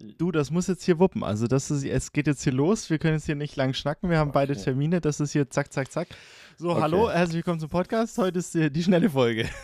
Du, das muss jetzt hier wuppen. Also das ist, es geht jetzt hier los. Wir können jetzt hier nicht lang schnacken. Wir haben beide Okay. Termine. Das ist hier zack, zack, zack. So, Okay. hallo, herzlich willkommen zum Podcast. Heute ist die, die schnelle Folge.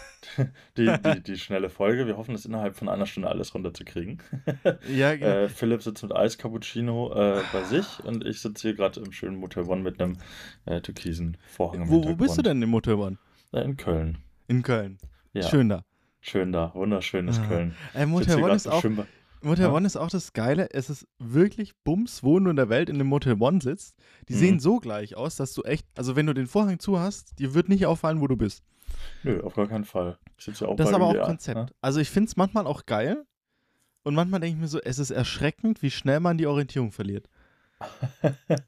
Die, die, die schnelle Folge. Wir hoffen, das innerhalb von einer Stunde alles runterzukriegen. Ja, genau. Äh, Philipp sitzt mit Eis-Cappuccino äh, bei sich und ich sitze hier gerade im schönen Motel One mit einem äh, türkisen Vorhang im wo, wo bist du denn im Motel One? Äh, in Köln. In Köln. Ja, Schön da. schön da. Wunderschönes Ah. Köln. Äh, Motel One ist auch Schwimmbad. Motel Ja. One ist auch das Geile. Es ist wirklich Bums, wo du in der Welt in dem Motel One sitzt. Die Mhm. sehen so gleich aus, dass du echt, also wenn du den Vorhang zu hast, dir wird nicht auffallen, wo du bist. Nö, auf gar keinen Fall. Ich sitze ja auch Das ist aber auch Konzept. Also ich finde es manchmal auch geil. Und manchmal denke ich mir so, es ist erschreckend, wie schnell man die Orientierung verliert. Ne?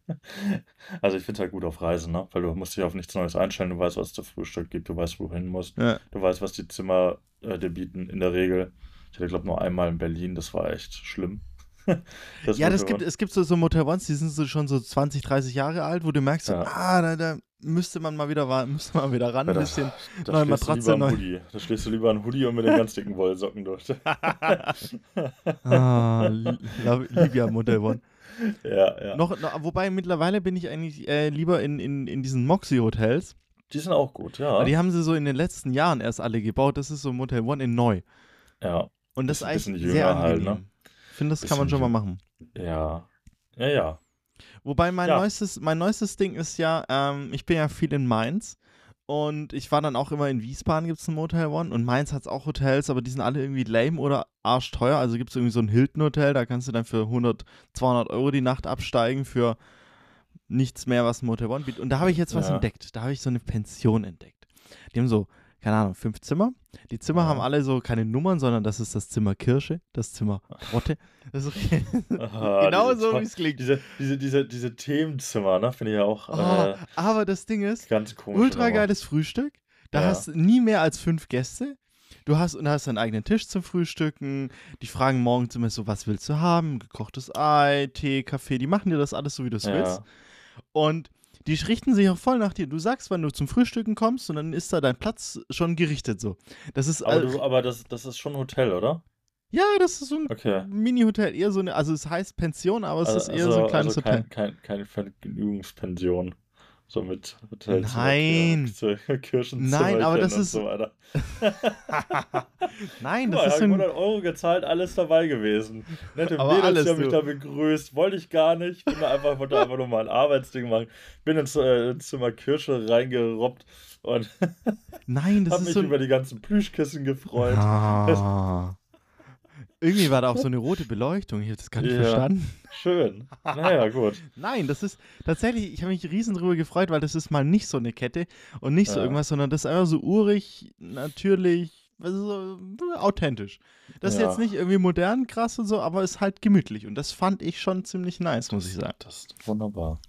Also ich finde es halt gut auf Reisen, ne? Weil du musst dich auf nichts Neues einstellen, du weißt, was es zu Frühstück gibt, du weißt, wohin du musst. Ja. Du weißt, was die Zimmer äh, dir bieten in der Regel. Ich hatte, glaube nur einmal in Berlin, das war echt schlimm. Das ja, das gibt, es gibt so, so Motel Ones, die sind so schon so 20, 30 Jahre alt, wo du merkst, so, Ja. ah, da, da müsste man mal wieder, müsste man wieder ran, Ja, ein bisschen. Da neue Matratze, lieber einen neu- Hoodie. Da schläfst du lieber einen Hoodie und mit den ganz dicken Wollsocken durch. Ah, Libya Motel One. ja, ja. Noch, noch, wobei mittlerweile bin ich eigentlich äh, lieber in, in, in diesen Moxie-Hotels. Die sind auch gut, ja. Die haben sie so in den letzten Jahren erst alle gebaut. Das ist so Motel One in neu. ja, Und das ist eigentlich sehr jünger halt, angenehm. ne? Ich finde, das kann man schon mal machen. ja. Ja, ja. Wobei mein, Ja. neuestes, mein neuestes Ding ist ja, ähm, ich bin ja viel in Mainz und ich war dann auch immer in Wiesbaden, gibt es ein Motel One und Mainz hat es auch Hotels, aber die sind alle irgendwie lame oder arschteuer. Also gibt es irgendwie so ein Hilton-Hotel, da kannst du dann für 100, 200 Euro die Nacht absteigen für nichts mehr, was ein Motel One bietet. Und da habe ich jetzt was Ja. entdeckt. Da habe ich so eine Pension entdeckt. Die haben so, keine Ahnung, fünf Zimmer. Die Zimmer Ja. haben alle so keine Nummern, sondern das ist das Zimmer Kirsche, das Zimmer Rotte. Das ist Aha, genau so, wie es klingt. Diese, diese, diese, diese Themenzimmer, ne, finde ich ja auch Oh, äh, aber das Ding ist, ganz komisch. ultra geiles Frühstück. Da Ja. hast du nie mehr als fünf Gäste. Du hast und hast deinen eigenen Tisch zum Frühstücken. Die fragen morgens immer so, was willst du haben? Gekochtes Ei, Tee, Kaffee. Die machen dir das alles so, wie du es Ja. willst. Und die richten sich auch voll nach dir. Du sagst, wann du zum Frühstücken kommst und dann ist da dein Platz schon gerichtet so. Das ist Aber, all- du, aber das, das ist schon ein Hotel, oder? ja, das ist so ein Okay. Mini-Hotel, eher so eine, also es heißt Pension, aber es ist eher so ein kleines also Hotel. kein, kein, keine Vergnügungspension. So mit Hotelzimmer, Nein. Kir- Kirchenzimmer Nein, aber das ist- So weiter. Nein, das mal, ist hab ich ein, 100 Euro gezahlt, alles dabei gewesen. Nette Aber Mädels, die haben mich da begrüßt. Wollte ich gar nicht. Bin da einfach, wollte einfach nur mal ein Arbeitsding machen. Bin ins, äh, ins Zimmer Kirsche reingerobbt und nein, das hab ist mich so über die ganzen Plüschkissen gefreut. Ah. Irgendwie war da auch so eine rote Beleuchtung. Ich habe das gar nicht Ja. verstanden. Schön. Naja, gut. Nein, das ist tatsächlich, ich habe mich riesen drüber gefreut, weil das ist mal nicht so eine Kette und nicht so Ja. irgendwas, sondern das ist einfach so urig, natürlich, also so authentisch. Das ist Ja. jetzt nicht irgendwie modern, krass und so, aber ist halt gemütlich und das fand ich schon ziemlich nice, muss ich sagen. Das ist wunderbar.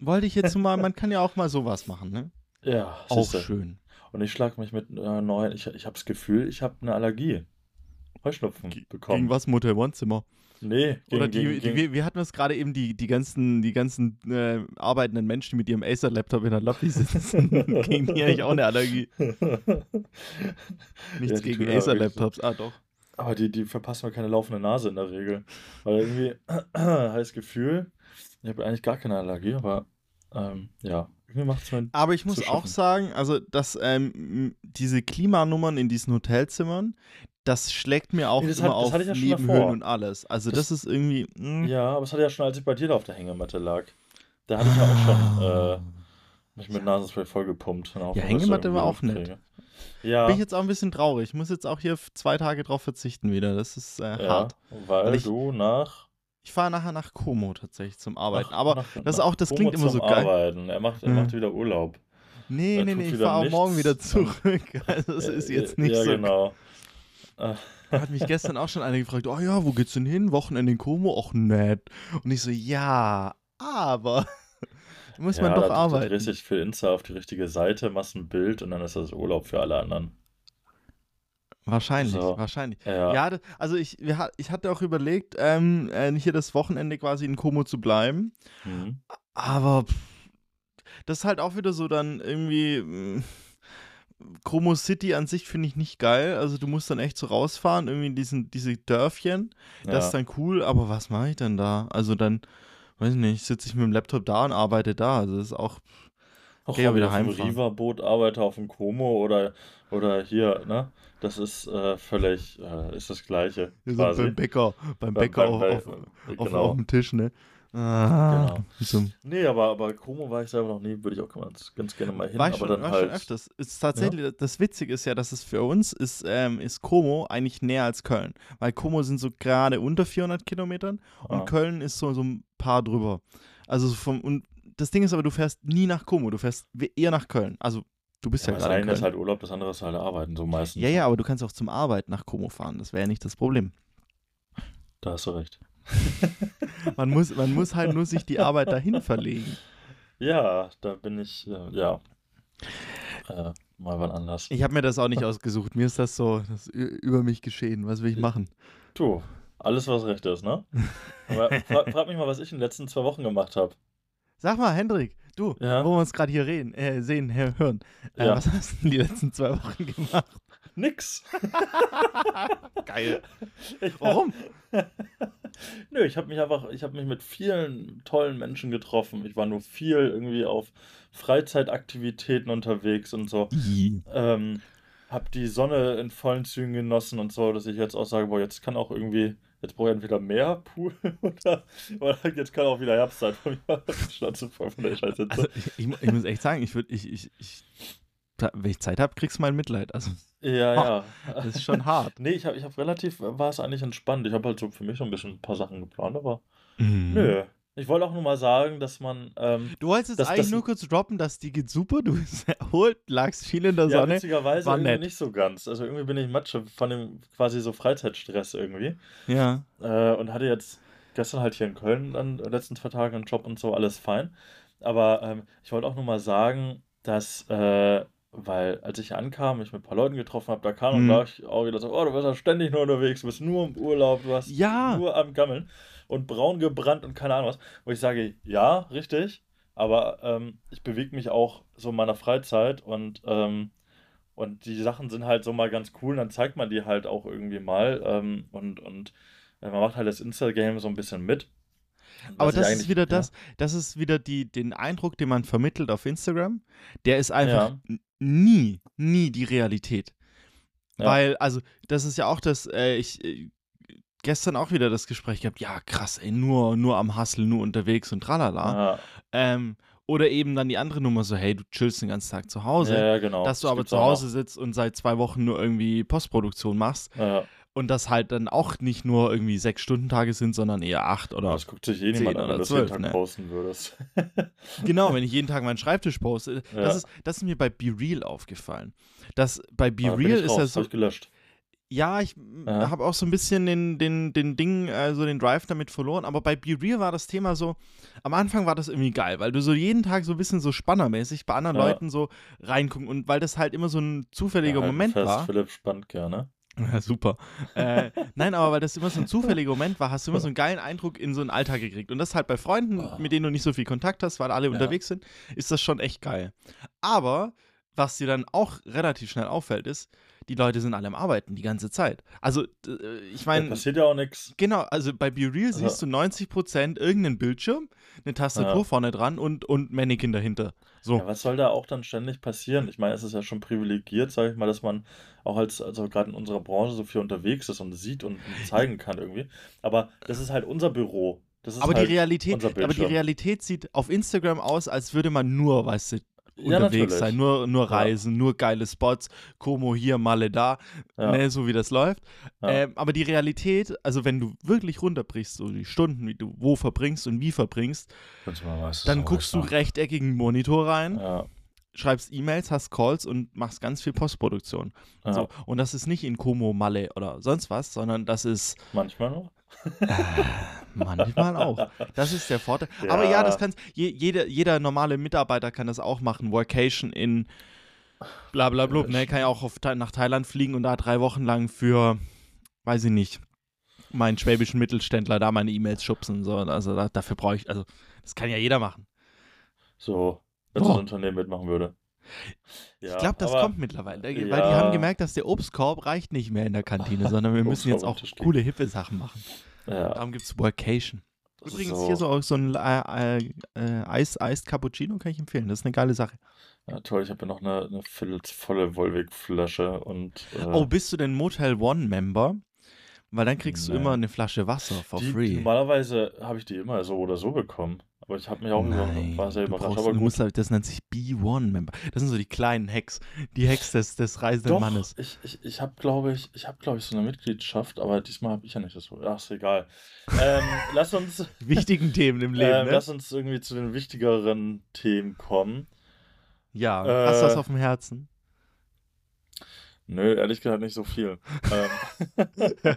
Wollte ich jetzt mal, man kann ja auch mal sowas machen, ne? Ja, Auch schön. Und ich schlag mich mit äh, neuen. Ich, ich habe das Gefühl, ich habe eine Allergie. Heuschnupfen bekommen. Gegen was Motel One Zimmer? Nee, gegen, Oder die, gegen, die, gegen, wir, hatten es gerade eben, die, die ganzen, die ganzen äh, arbeitenden Menschen, die mit ihrem Acer-Laptop in der Lobby sitzen, gegen die eigentlich auch eine Allergie. Nichts die gegen ja Acer-Laptops, ah doch. Aber die, die verpassen mir keine laufende Nase in der Regel. Weil irgendwie heißt Gefühl, ich habe eigentlich gar keine Allergie, aber ähm, ja. Aber ich muss auch sagen, also dass ähm, diese Klimanummern in diesen Hotelzimmern, das schlägt mir auch Nee, immer hat- das auf hatte ich ja schon Nebenhöhlen und alles. Also das, Das- ist irgendwie. mh. Ja, aber es hatte ja schon, als ich bei dir da auf der Hängematte lag. Da hatte ich ja auch schon äh, mich mit Nasenspray vollgepumpt. Hoffnung, ich Hängematte war auch nett. kriege. Ja, Bin ich jetzt auch ein bisschen traurig. Ich muss jetzt auch hier zwei Tage drauf verzichten wieder. Das ist äh, ja, hart. weil Weil ich- du nach. Ich fahre nachher nach Como tatsächlich zum Arbeiten. nach- Aber nach, das ist auch- das Como klingt immer so geil. Arbeiten. Er macht, er Ja. macht wieder Urlaub. nee, er nee, nee, ich fahre auch morgen wieder zurück. Also es ist Äh, jetzt äh, nicht ja, so. genau. Äh, Hat mich gestern auch schon einer gefragt, oh ja, wo geht's denn hin? Wochenende in Como? Och, nett. Und ich so, ja, aber muss man ja, doch da, Da arbeiten. dich für Insta auf die richtige Seite, machst ein Bild und dann ist das Urlaub für alle anderen. Wahrscheinlich, So. wahrscheinlich. Ja, Ja, das, also ich, wir, ich hatte auch überlegt, ähm, äh, hier das Wochenende quasi in Como zu bleiben. Mhm. Aber pff, das ist halt auch wieder so dann irgendwie. mh, Como City an sich finde ich nicht geil. Also du musst dann echt so rausfahren, irgendwie in diesen, diese Dörfchen. Das Ja. ist dann cool, aber was mache ich denn da? Also dann, weiß ich nicht, sitze ich mit dem Laptop da und arbeite da. Also das ist auch. Auch ja wieder auf heimfahren. Riva-Boot arbeite, auf dem Como oder, oder hier, ne? Das ist äh, völlig, äh, ist das Gleiche Wir sind beim Bäcker, beim Beim- Bäcker beim- auf, bei- auf, auf, genau. auf dem Tisch, ne? Ah, Genau. Nee, aber, aber Como war ich selber noch nie, würde ich auch ganz, ganz gerne mal hin. War ich aber schon, dann war halt. schon öfters. Ist tatsächlich, das Witzige ist ja, dass es für uns ist, ähm, ist Como eigentlich näher als Köln. Weil Como sind so gerade unter 400 Kilometern und Ah. Köln ist so, so ein paar drüber. Also so vom, und das Ding ist aber, du fährst nie nach Como, du fährst eher nach Köln. Also du bist ja, Ja, das gerade in eine ist halt Urlaub, das andere ist halt Arbeiten, so meistens. ja, ja, aber du kannst auch zum Arbeit nach Como fahren. Das wäre ja nicht das Problem. Da hast du recht. Man muss, man muss halt nur sich die Arbeit dahin verlegen. Ja, da bin ich, ja. Äh, mal wann anders. Ich habe mir das auch nicht ausgesucht. Mir ist das so das ist über mich geschehen. Was will ich machen? Du, alles was recht ist, ne? Aber fra frag mich mal, was ich in den letzten zwei Wochen gemacht habe. Sag mal, Hendrik, du, Ja? wo wir uns gerade hier reden, äh, sehen, hören. Äh, Ja. Was hast du denn die letzten zwei Wochen gemacht? Nix. Geil. Warum? Nö, ich habe mich einfach, ich habe mich mit vielen tollen Menschen getroffen. Ich war nur viel irgendwie auf Freizeitaktivitäten unterwegs und so. Ähm, hab die Sonne in vollen Zügen genossen und so, dass ich jetzt auch sage, boah, jetzt kann auch irgendwie, jetzt brauche ich entweder mehr Pool oder, oder jetzt kann auch wieder Herbst sein. Von mir Schnauze voll von der Scheiße. Also ich, ich, mu- ich muss echt sagen, ich würde, ich, ich, ich, wenn ich Zeit habe, kriegst du mein Mitleid. Also ja, ja. das ist schon hart. Nee, ich habe ich hab relativ, war es eigentlich entspannt. Ich habe halt so für mich so ein bisschen ein paar Sachen geplant, aber Mhm. nö. Ich wollte auch nur mal sagen, dass man, ähm, Du wolltest jetzt eigentlich das- nur kurz droppen, dass die geht super, du bist erholt, lagst viel in der ja, Sonne. witzigerweise war irgendwie nett. nicht so ganz. Also irgendwie bin ich Matsche von dem quasi so Freizeitstress irgendwie. Ja. Äh, und hatte jetzt gestern halt hier in Köln dann die letzten zwei Tage einen Job und so, alles fein. Aber ähm, ich wollte auch nur mal sagen, dass, äh, weil als ich hier ankam, ich mit ein paar Leuten getroffen habe, da kam Mhm. und gleich auch wieder so, oh, du bist ja ständig nur unterwegs, du bist nur im Urlaub, du hast Ja. nur am Gammeln und braun gebrannt und keine Ahnung was. Wo ich sage, ja, richtig, aber ähm, ich bewege mich auch so in meiner Freizeit und, ähm, und die Sachen sind halt so mal ganz cool, dann zeigt man die halt auch irgendwie mal ähm, und, und äh, man macht halt das Insta-Game so ein bisschen mit. Aber das ist wieder ja. das, das ist wieder die, den Eindruck, den man vermittelt auf Instagram. Der ist einfach Ja. nie, nie die Realität. Ja. Weil, also, das ist ja auch das, äh, ich äh, gestern auch wieder das Gespräch gehabt, ja, krass, ey, nur, nur am Hustle, nur unterwegs und tralala. Ähm, oder eben dann die andere Nummer so, hey, du chillst den ganzen Tag zu Hause. ja, genau. Dass du Das aber zu auch Hause sitzt und seit zwei Wochen nur irgendwie Postproduktion machst. Ja, und das halt dann auch nicht nur irgendwie sechs Stunden Tage sind, sondern eher acht oder das guckt sich eh niemand an, wenn du jeden zwölf, Tag ne? posten würdest. Genau, wenn ich jeden Tag meinen Schreibtisch poste. Ja. Das, ist, das ist mir bei Be Real aufgefallen. Das, bei Be bin Real ist raus, ja so. ich gelöscht. Ja, ich Ja. habe auch so ein bisschen den, den, den Ding, also den Drive damit verloren. Aber bei Be Real war das Thema so, am Anfang war das irgendwie geil, weil du so jeden Tag so ein bisschen so spannermäßig bei anderen Ja. Leuten so reingucken und weil das halt immer so ein zufälliger Ja, halt Moment fest, war. Philipp spannt gerne. Ja, super. äh, nein, aber weil das immer so ein zufälliger Moment war, hast du immer so einen geilen Eindruck in so einen Alltag gekriegt. Und das halt bei Freunden, Oh. mit denen du nicht so viel Kontakt hast, weil alle Ja. unterwegs sind, ist das schon echt geil. Aber was dir dann auch relativ schnell auffällt, ist, die Leute sind alle am Arbeiten die ganze Zeit. Also, äh, ich meine, passiert ja auch nichts. genau, also bei Be Real Also- siehst du 90% irgendeinen Bildschirm, eine Tastatur Ja. vorne dran und, und Mannequin dahinter. So. Ja, was soll da auch dann ständig passieren? Ich meine, es ist ja schon privilegiert, sage ich mal, dass man auch als, also gerade in unserer Branche so viel unterwegs ist und sieht und zeigen kann irgendwie. Aber das ist halt unser Büro. Das ist aber halt die Realität, aber die Bildschirm. Realität sieht auf Instagram aus, als würde man nur, weißt du, Ja, unterwegs natürlich. sein, nur, nur Ja. reisen, nur geile Spots, Como hier, Male da, Ja. ne, so wie das läuft. Ja. Ähm, aber die Realität, also wenn du wirklich runterbrichst, so die Stunden, wie du wo verbringst und wie verbringst, dann guckst du rechteckigen Monitor rein, Ja, schreibst E-Mails, hast Calls und machst ganz viel Postproduktion. ja. So. Und das ist nicht in Como, Malle oder sonst was, sondern das ist manchmal noch. manchmal auch. Das ist der Vorteil. Aber ja, Ja. das kannst je, jeder, jeder normale Mitarbeiter kann das auch machen. Workation in bla bla bla. Ne? Kann ja auch auf, nach Thailand fliegen und da drei Wochen lang für, weiß ich nicht, meinen schwäbischen Mittelständler da meine E-Mails schubsen. So. Also da, dafür brauche ich, also das kann ja jeder machen. So, wenn Oh. so ein Unternehmen mitmachen würde. Ja, ich glaube, das aber, kommt mittlerweile, weil ja. die haben gemerkt, dass der Obstkorb reicht nicht mehr in der Kantine, sondern wir müssen jetzt auch coole, hippe Sachen machen. Ja. Darum gibt es Workation. Übrigens so. hier so, so ein äh, äh, Eis, Eis Cappuccino kann ich empfehlen. Das ist eine geile Sache. Ja, toll. Ich habe ja noch eine, eine volle Volvic-Flasche und. Äh, oh, bist du denn Motel One-Member? Weil dann kriegst nee. du immer eine Flasche Wasser for die, free. Normalerweise habe ich die immer so oder so bekommen. Aber ich habe mich auch Nein, war sehr überrascht. Aber gut. Musst, halt, das nennt sich B1-Member. Das sind so die kleinen Hacks. Die Hacks des, des reisenden Doch, Mannes. Ich, ich, ich habe, glaube ich, ich habe, glaube ich, so eine Mitgliedschaft, aber diesmal habe ich ja nicht das. Ach, ist egal. ähm, lass uns. Wichtigen Themen im Leben. Äh, ne? Lass uns irgendwie zu den wichtigeren Themen kommen. Ja, äh, hast du was auf dem Herzen? Nö, ehrlich gesagt nicht so viel. ähm,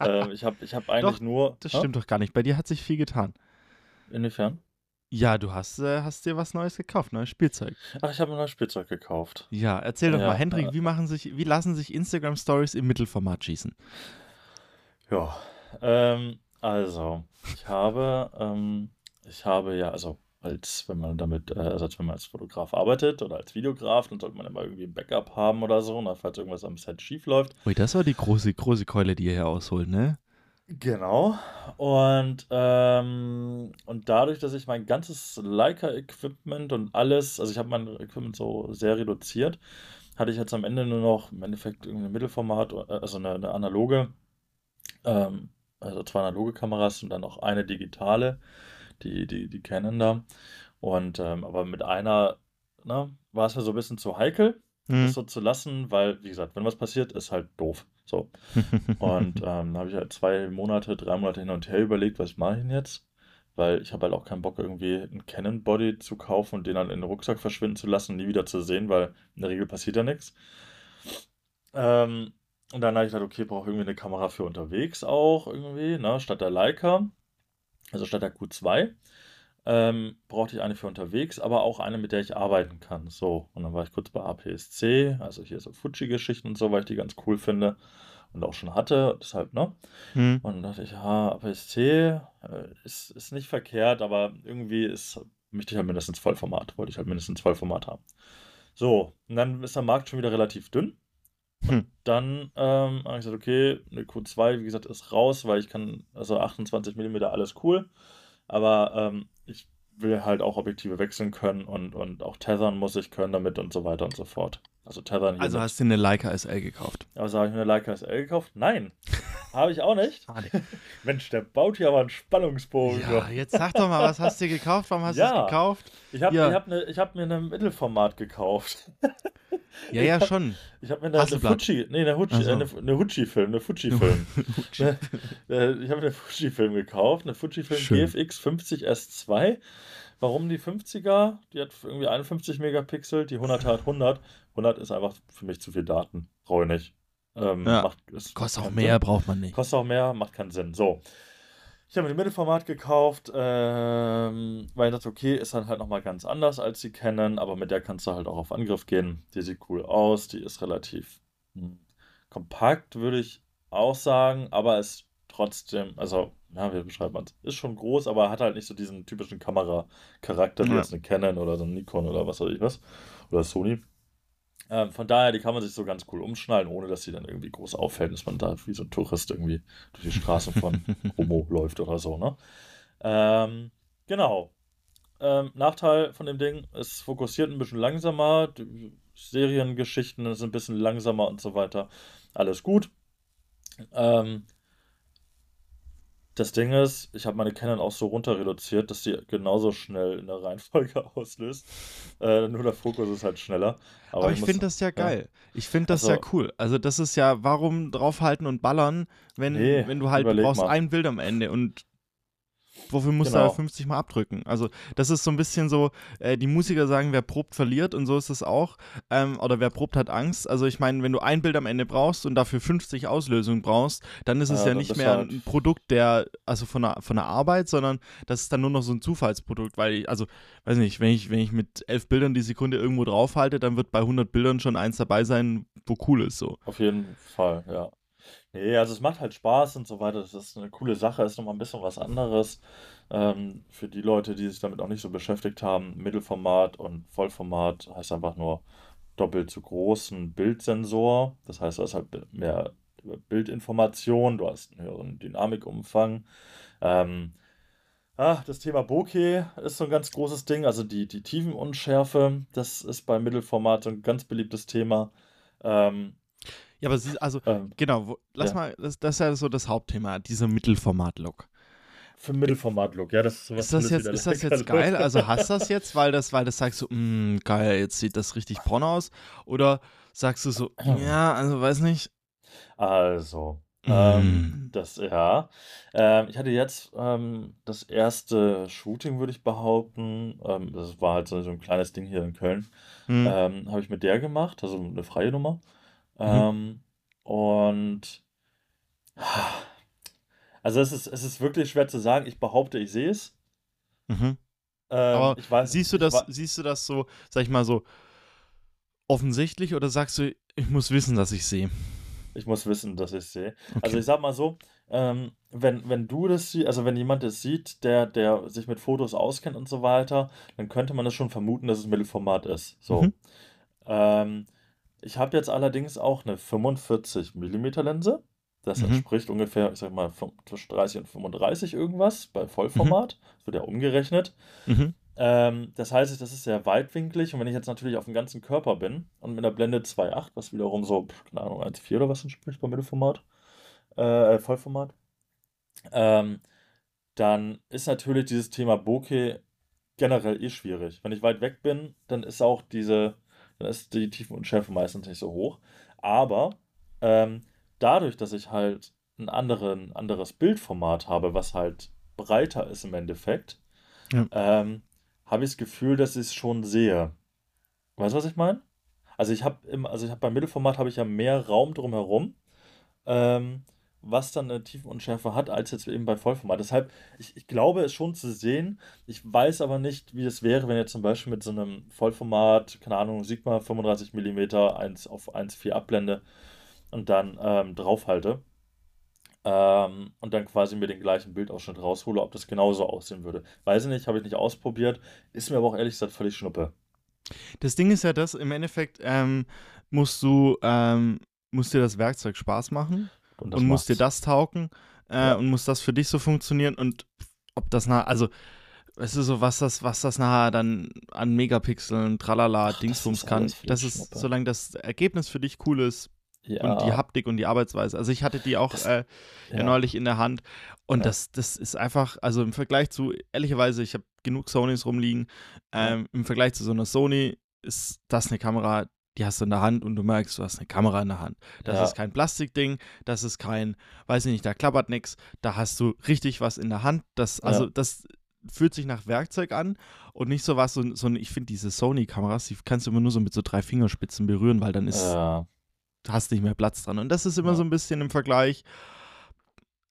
ähm, ich habe ich hab eigentlich doch, nur. Das stimmt doch gar nicht. Bei dir hat sich viel getan. Inwiefern? Ja, du hast, äh, hast dir was Neues gekauft, neues Spielzeug. Ach, ich habe ein neues Spielzeug gekauft. Ja, erzähl doch ja, mal, Hendrik, äh, wie machen sich, wie lassen sich Instagram Stories im Mittelformat schießen? Ja, ähm, also, ich habe, ähm, ich habe ja, also als wenn man damit, äh, also als wenn man als Fotograf arbeitet oder als Videograf, dann sollte man immer irgendwie ein Backup haben oder so, und falls irgendwas am Set schief läuft. Ui, das war die große, große Keule, die ihr hier ausholt, ne? Genau. Und, ähm, und dadurch, dass ich mein ganzes Leica-Equipment und alles, also ich habe mein Equipment so sehr reduziert, hatte ich jetzt am Ende nur noch im Endeffekt ein Mittelformat, äh, also eine, eine analoge, ähm, also zwei analoge Kameras und dann noch eine digitale, die, die, die Canon da. Und ähm, aber mit einer ne, war es mir so ein bisschen zu heikel, mhm. das so zu lassen, weil, wie gesagt, wenn was passiert, ist halt doof. So. Und ähm, habe ich halt zwei Monate, drei Monate hin und her überlegt, was mache ich denn jetzt? Weil ich habe halt auch keinen Bock, irgendwie einen Canon Body zu kaufen und den dann in den Rucksack verschwinden zu lassen nie wieder zu sehen, weil in der Regel passiert ja nichts. Ähm, und dann habe ich gedacht, okay, brauche irgendwie eine Kamera für unterwegs auch irgendwie, ne, statt der Leica, also statt der Q2 ähm, brauchte ich eine für unterwegs, aber auch eine, mit der ich arbeiten kann. So, und dann war ich kurz bei APS-C, also hier so Fuji-Geschichten und so, weil ich die ganz cool finde und auch schon hatte, deshalb, ne? Hm. Und dann dachte ich, ja, APS-C äh, ist, ist nicht verkehrt, aber irgendwie ist, möchte ich halt mindestens Vollformat, wollte ich halt mindestens Vollformat haben. So, und dann ist der Markt schon wieder relativ dünn. Hm. Dann ähm, habe ich gesagt, okay, eine Q2, wie gesagt, ist raus, weil ich kann, also 28 mm, alles cool. Aber ähm, ich will halt auch Objektive wechseln können und, und auch tethern muss ich können damit und so weiter und so fort. Also tethern hier. Also hast du eine Leica SL gekauft? Also habe ich mir eine Leica SL gekauft? Nein. habe ich auch nicht. Mensch, der baut hier aber einen Spannungsbogen. Ja, jetzt sag doch mal, was hast du gekauft? Warum hast ja, du es gekauft? Ich habe ja. hab, ne, hab mir ein Mittelformat gekauft. Ja, ja, hab, schon. Ich habe mir eine, eine Fuji, nee, eine Fuji, so. eine, eine Fuji-Film, eine Fuji-Film. Ne, ich habe eine Fuji-Film gekauft, eine Fuji-Film GFX 50 S2. Warum die 50er? Die hat irgendwie 51 Megapixel, die 100 hat 100. 100 ist einfach für mich zu viel Daten. Brauche ich nicht. Ähm, ja. macht, kostet auch mehr, Sinn. braucht man nicht. Kostet auch mehr, macht keinen Sinn. So. Ich habe mir ein Mittelformat gekauft, ähm, weil ich dachte, okay, ist dann halt nochmal ganz anders als sie kennen, aber mit der kannst du halt auch auf Angriff gehen. Die sieht cool aus, die ist relativ hm, kompakt, würde ich auch sagen, aber ist trotzdem, also, ja, wie beschreibt man es? Ist schon groß, aber hat halt nicht so diesen typischen Kameracharakter, wie jetzt eine Canon oder so ein Nikon oder was weiß ich was. Oder Sony. Ähm, von daher, die kann man sich so ganz cool umschnallen, ohne dass sie dann irgendwie groß auffällt, dass man da wie so ein Tourist irgendwie durch die Straßen von Homo läuft oder so, ne? Ähm, genau. Ähm, Nachteil von dem Ding, es fokussiert ein bisschen langsamer, die Seriengeschichten sind ein bisschen langsamer und so weiter. Alles gut. Ähm, das Ding ist, ich habe meine Canon auch so runter reduziert, dass die genauso schnell in der Reihenfolge auslöst. Äh, nur der Fokus ist halt schneller. Aber, Aber ich, ich finde das ja geil. Ja. Ich finde das also, ja cool. Also das ist ja, warum draufhalten und ballern, wenn, nee, wenn du halt brauchst mal. ein Bild am Ende und Wofür musst genau. du 50 Mal abdrücken? Also, das ist so ein bisschen so, äh, die Musiker sagen, wer probt, verliert und so ist es auch. Ähm, oder wer probt, hat Angst. Also, ich meine, wenn du ein Bild am Ende brauchst und dafür 50 Auslösungen brauchst, dann ist es ja, ja nicht mehr halt ein Produkt der, also von der, von der Arbeit, sondern das ist dann nur noch so ein Zufallsprodukt, weil ich, also, weiß nicht, wenn ich, wenn ich mit elf Bildern die Sekunde irgendwo draufhalte, dann wird bei 100 Bildern schon eins dabei sein, wo cool ist so. Auf jeden Fall, ja. Nee, also es macht halt Spaß und so weiter. Das ist eine coole Sache, ist nochmal ein bisschen was anderes. Ähm, für die Leute, die sich damit auch nicht so beschäftigt haben, Mittelformat und Vollformat heißt einfach nur doppelt so großen Bildsensor. Das heißt, du hast halt mehr Bildinformation, du hast einen höheren Dynamikumfang. Ähm, ah, das Thema Bokeh ist so ein ganz großes Ding, also die, die Tiefenunschärfe, das ist bei Mittelformat so ein ganz beliebtes Thema. Ähm, ja, aber sie, also, ähm, genau, wo, lass ja. mal, das, das ist ja so das Hauptthema, dieser Mittelformat-Look. Für Mittelformat-Look, ja, das ist sowas. Ist das jetzt, ist das jetzt geil? Also hast du das jetzt, weil das, weil das sagst du, mh, geil, jetzt sieht das richtig porno aus? Oder sagst du so, ja, also weiß nicht. Also, mm. ähm, das, ja. Ähm, ich hatte jetzt ähm, das erste Shooting, würde ich behaupten. Ähm, das war halt so, so, ein kleines Ding hier in Köln. Mm. Habe ich mit der gemacht, also eine freie Nummer. Mhm. und also es ist, es ist wirklich schwer zu sagen. Ich behaupte, ich sehe es. Mhm. Ähm, Aber ich weiß, siehst du das, siehst du das so, sag ich mal so, offensichtlich oder sagst du, ich muss wissen, dass ich sehe? Ich muss wissen, dass ich sehe. Also okay. Also ich sag mal so, ähm, wenn, wenn du das siehst, also wenn jemand das sieht, der, der sich mit Fotos auskennt und so weiter, dann könnte man das schon vermuten, dass es Mittelformat ist. So. Mhm. Ähm, ich habe jetzt allerdings auch eine 45 mm Linse. Das mhm. entspricht ungefähr, ich sag mal, zwischen 30 und 35 irgendwas bei Vollformat. Mhm. Das wird ja umgerechnet. Mhm. Ähm, das heißt, das ist sehr weitwinklig und wenn ich jetzt natürlich auf dem ganzen Körper bin und mit einer Blende 2.8, was wiederum so, keine Ahnung, 1.4 oder was entspricht bei Mittelformat, äh, Vollformat, ähm, dann ist natürlich dieses Thema Bokeh generell eh schwierig. Wenn ich weit weg bin, dann ist auch diese, dann ist die Tiefenunschärfe meistens nicht so hoch. Aber ähm, dadurch, dass ich halt ein anderen, anderes Bildformat habe, was halt breiter ist im Endeffekt, ja. ähm, habe ich das Gefühl, dass ich es schon sehe. Weißt du, was ich meine? Also ich habe im, also ich habe beim Mittelformat habe ich ja mehr Raum drumherum, ähm, was dann eine Tiefenunschärfe hat, als jetzt eben bei Vollformat. Deshalb, ich, ich glaube es schon zu sehen. Ich weiß aber nicht, wie es wäre, wenn ihr zum Beispiel mit so einem Vollformat, keine Ahnung, Sigma 35 mm 1 auf 1,4 abblende und dann ähm, draufhalte ähm, und dann quasi mir den gleichen Bildausschnitt raushole, ob das genauso aussehen würde. Weiß ich nicht, habe ich nicht ausprobiert, ist mir aber auch ehrlich gesagt völlig schnuppe. Das Ding ist ja das, im Endeffekt ähm, musst du, ähm, musst dir das Werkzeug Spaß machen und, und musst dir das taugen äh, ja. und muss das für dich so funktionieren und ob das nach, also weißt du so, was das, was das nachher dann an Megapixeln, tralala, Ach, Dingsbums kann, das ist, solange das Ergebnis für dich cool ist, ja. und die Haptik und die Arbeitsweise. Also ich hatte die auch das, äh, ja. neulich in der Hand und ja. das, das ist einfach, also im Vergleich zu, ehrlicherweise, ich habe genug Sonys rumliegen, ähm, im Vergleich zu so einer Sony ist das eine Kamera, die hast du in der Hand und du merkst, du hast eine Kamera in der Hand. Das ja. ist kein Plastikding, das ist kein, weiß ich nicht, da klappert nichts, da hast du richtig was in der Hand. Das, also ja. das fühlt sich nach Werkzeug an und nicht so was, so, so ich finde diese Sony-Kameras, die kannst du immer nur so mit so drei Fingerspitzen berühren, weil dann ist, ja hast nicht mehr Platz dran. Und das ist immer ja. so ein bisschen im Vergleich.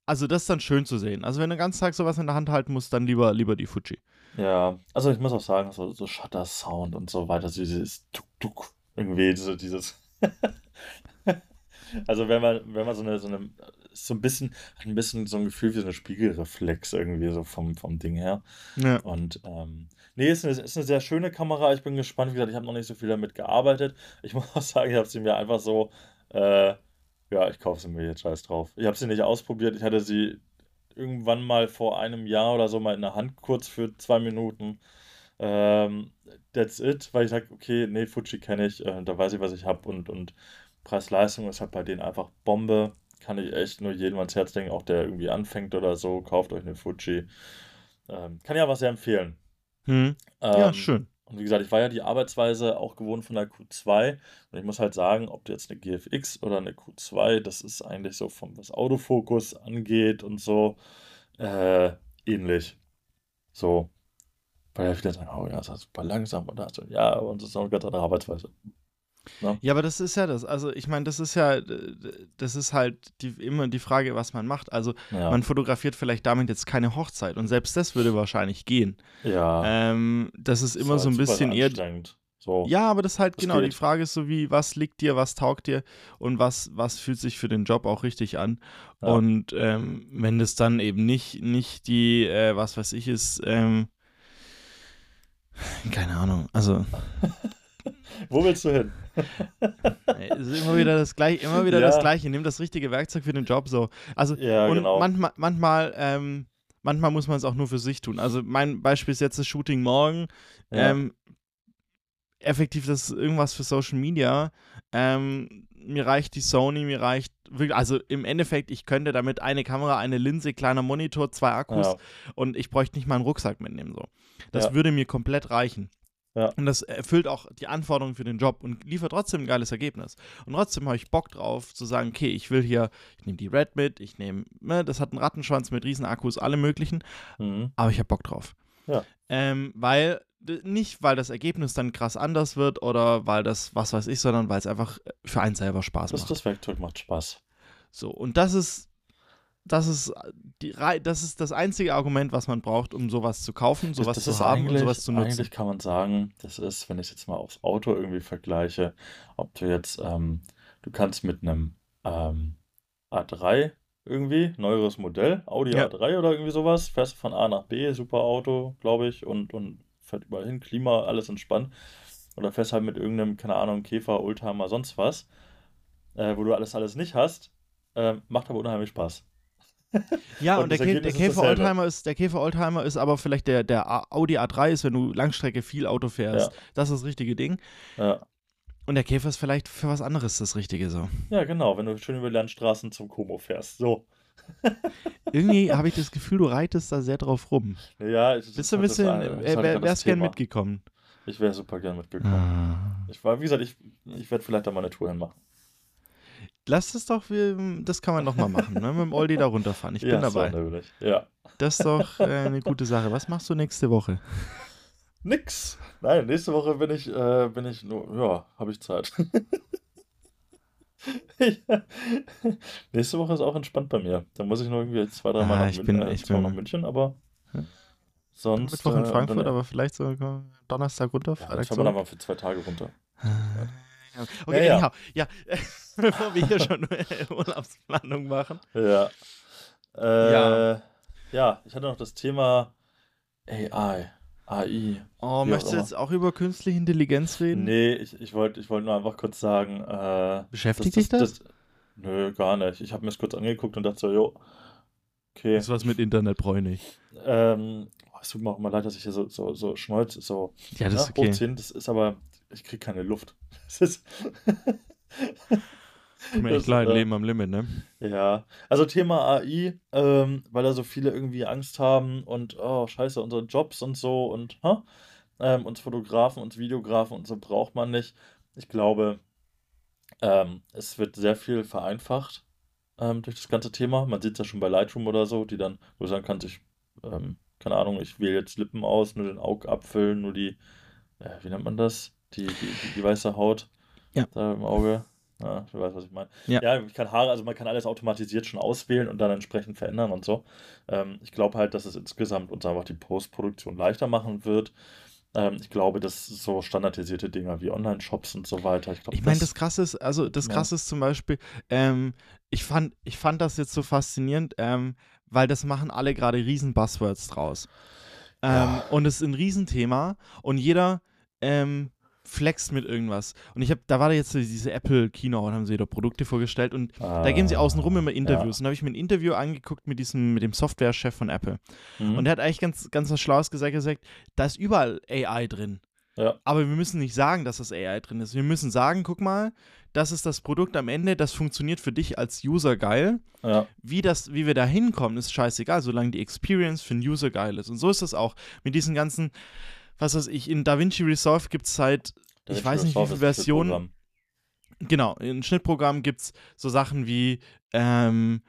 Also, das ist dann schön zu sehen. Also, wenn du den ganzen Tag sowas in der Hand halten musst, dann lieber, lieber die Fuji. Ja, also ich muss auch sagen, so, so Shutter-Sound und so weiter, so dieses Tuk-Tuk, irgendwie, so dieses. also, wenn man, wenn man so eine, so eine, so ein bisschen, hat ein bisschen so ein Gefühl wie so eine Spiegelreflex irgendwie, so vom, vom Ding her. Ja. Und, ähm, nee, ist eine, ist eine sehr schöne Kamera. Ich bin gespannt. Wie gesagt, ich habe noch nicht so viel damit gearbeitet. Ich muss auch sagen, ich habe sie mir einfach so, äh, ja, ich kaufe sie mir jetzt scheiß drauf. Ich habe sie nicht ausprobiert. Ich hatte sie irgendwann mal vor einem Jahr oder so mal in der Hand, kurz für zwei Minuten. Ähm, that's it, weil ich sage, okay, nee, Fuji kenne ich, äh, da weiß ich, was ich habe und, und Preis-Leistung ist halt bei denen einfach Bombe. Kann ich echt nur jedem ans Herz denken, auch der irgendwie anfängt oder so, kauft euch eine Fuji. Ähm, kann ja was sehr empfehlen. Hm. Ja, ähm, schön. Und wie gesagt, ich war ja die Arbeitsweise auch gewohnt von der Q2. Und ich muss halt sagen, ob du jetzt eine GFX oder eine Q2, das ist eigentlich so vom was Autofokus angeht und so äh, ähnlich. So. Weil ja viele sagen, oh ja, das ist super langsam und so, ja, und das ist auch eine ganz andere Arbeitsweise. Ne? Ja, aber das ist ja das. Also ich meine, das ist ja, das ist halt die, immer die Frage, was man macht. Also ja. man fotografiert vielleicht damit jetzt keine Hochzeit und selbst das würde wahrscheinlich gehen. Ja. Ähm, das ist immer das so ein bisschen eher. So. Ja, aber das ist halt Das genau, die geht. Frage ist so wie, was liegt dir, was taugt dir und was, was fühlt sich für den Job auch richtig an. Ja. Und ähm, wenn das dann eben nicht, nicht die, äh, was weiß ich, ist, ähm, keine Ahnung, also Wo willst du hin? Es ist immer wieder das gleiche, immer wieder Ja. das gleiche. Nimm das richtige Werkzeug für den Job so. Also Ja, und genau. manchmal, manchmal, ähm, manchmal muss man es auch nur für sich tun. Also mein Beispiel ist jetzt das Shooting morgen. Ja. Ähm, effektiv das ist irgendwas für Social Media. Ähm, mir reicht die Sony, mir reicht also im Endeffekt, ich könnte damit eine Kamera, eine Linse, kleiner Monitor, zwei Akkus Ja. und ich bräuchte nicht mal einen Rucksack mitnehmen. So. Das Ja. würde mir komplett reichen. Ja. Und das erfüllt auch die Anforderungen für den Job und liefert trotzdem ein geiles Ergebnis. Und trotzdem habe ich Bock drauf zu sagen, okay, ich will hier, ich nehme die Red mit, ich nehme, ne, das hat einen Rattenschwanz mit riesen Akkus, alle möglichen, Mhm. aber ich habe Bock drauf. Ja. Ähm, weil, nicht weil das Ergebnis dann krass anders wird oder weil das, was weiß ich, sondern weil es einfach für einen selber Spaß Das, macht. das Werkzeug macht Spaß. So, und das ist, das ist, die, das ist das einzige Argument, was man braucht, um sowas zu kaufen, sowas das zu ist haben und sowas zu nutzen. Eigentlich kann man sagen, das ist, wenn ich es jetzt mal aufs Auto irgendwie vergleiche, ob du jetzt, ähm, du kannst mit einem ähm, A3 irgendwie, neueres Modell, Audi Ja. A3 oder irgendwie sowas, fährst von A nach B, super Auto, glaube ich, und, und fährt überall hin, Klima, alles entspannt. Oder fährst halt mit irgendeinem, keine Ahnung, Käfer, Oldtimer, sonst was, äh, wo du alles, alles nicht hast, ähm, macht aber unheimlich Spaß. Ja, Und und, der, das Kä der Käfer. Oldtimer ist, der Käfer Oldtimer ist aber vielleicht der, der Audi A3 ist, wenn du Langstrecke viel Auto fährst. Ja. Das ist das richtige Ding. Ja. Und der Käfer ist vielleicht für was anderes das Richtige so. ja, genau, wenn du schön über Landstraßen zum Como fährst. So. Irgendwie habe ich das Gefühl, du reitest da sehr drauf rum. Ja, ist Bist du ein halt das bisschen, eine- ist äh, halt wär, das wärst gern mitgekommen. Ich wäre super gern mitgekommen. Ah. Ich war, wie gesagt, ich, ich werde vielleicht da mal eine Tour hinmachen. Lass das doch, wir, das kann man doch mal machen, ne? mit dem Oldie da runterfahren. Ich bin ja, dabei. So. Ja. Das ist doch äh, eine gute Sache. Was machst du nächste Woche? Nix. Nein, nächste Woche bin ich, äh, bin ich nur, ja, habe ich Zeit. ja. Nächste Woche ist auch entspannt bei mir. Da muss ich nur irgendwie zwei, drei Mal Ah, nach, ich bin- äh, ich bin- nach München, aber Ja. sonst. Mittwoch in äh, Frankfurt, dann, aber vielleicht so Donnerstag runter, ja, Freitag fahren wir dann mal für zwei Tage runter. Okay, Ja, ja. anyhow. Ja, bevor wir hier schon Urlaubsplanung machen. Ja. Äh, Ja. ja. ich hatte noch das Thema AI. AI. Oh, möchtest du jetzt auch über künstliche Intelligenz reden? Nee, ich, ich wollte ich wollt nur einfach kurz sagen, äh, Beschäftigt dich das? Nö, gar nicht. Ich habe mir das kurz angeguckt und dachte so, jo, okay. Das ist was mit Internet, nicht. Ähm, oh, es tut mir auch immer leid, dass ich hier so, so, so schnolz, so Ja, das ne, ist okay. hochziehen. Das ist aber, ich kriege keine Luft. Das ist, Tut mir das, echt leid, äh, Leben am Limit, ne? Ja, also Thema AI, ähm, weil da so viele irgendwie Angst haben und oh, scheiße, unsere Jobs und so und ha? Ähm, uns Fotografen, uns Videografen und so braucht man nicht. Ich glaube, ähm, es wird sehr viel vereinfacht ähm, durch das ganze Thema. Man sieht es ja schon bei Lightroom oder so, die dann, wo du sagen kannst, ich, ähm, keine Ahnung, ich wähle jetzt Lippen aus, nur den Augapfel, nur die, äh, wie nennt man das? Die, die, die, die weiße Haut Ja. da im Auge. Ja, du weißt, was ich meine. Ja. Ja, ich kann Haare, also man kann alles automatisiert schon auswählen und dann entsprechend verändern und so. Ähm, ich glaube halt, dass es insgesamt uns einfach die Postproduktion leichter machen wird. Ähm, ich glaube, dass so standardisierte Dinge wie Online-Shops und so weiter, ich glaube, Ich meine, das Krasse ist, also das Ja. Krasse ist zum Beispiel, ähm, ich, fand, ich fand das jetzt so faszinierend, ähm, weil das machen alle gerade riesen Buzzwords draus. Ähm, Ja. Und es ist ein Riesenthema und jeder ähm, flext mit irgendwas. Und ich habe, da war da jetzt diese Apple Keynote, haben sie da Produkte vorgestellt und da geben sie außenrum immer Interviews. Und da habe ich mir ein Interview angeguckt mit diesem, mit dem Software-Chef von Apple. Mhm. Und der hat eigentlich ganz, ganz was Schlaues gesagt, gesagt, da ist überall AI drin. Ja. Aber wir müssen nicht sagen, dass das AI drin ist. Wir müssen sagen, guck mal, das ist das Produkt am Ende, das funktioniert für dich als User geil. ja, Wie, das, wie wir da hinkommen, ist scheißegal, solange die Experience für den User geil ist. Und so ist es auch mit diesen ganzen, was weiß ich, in DaVinci Resolve gibt es seit, der ich weiß nicht, wie viele Versionen. Genau, in Schnittprogrammen gibt es so Sachen wie ähm,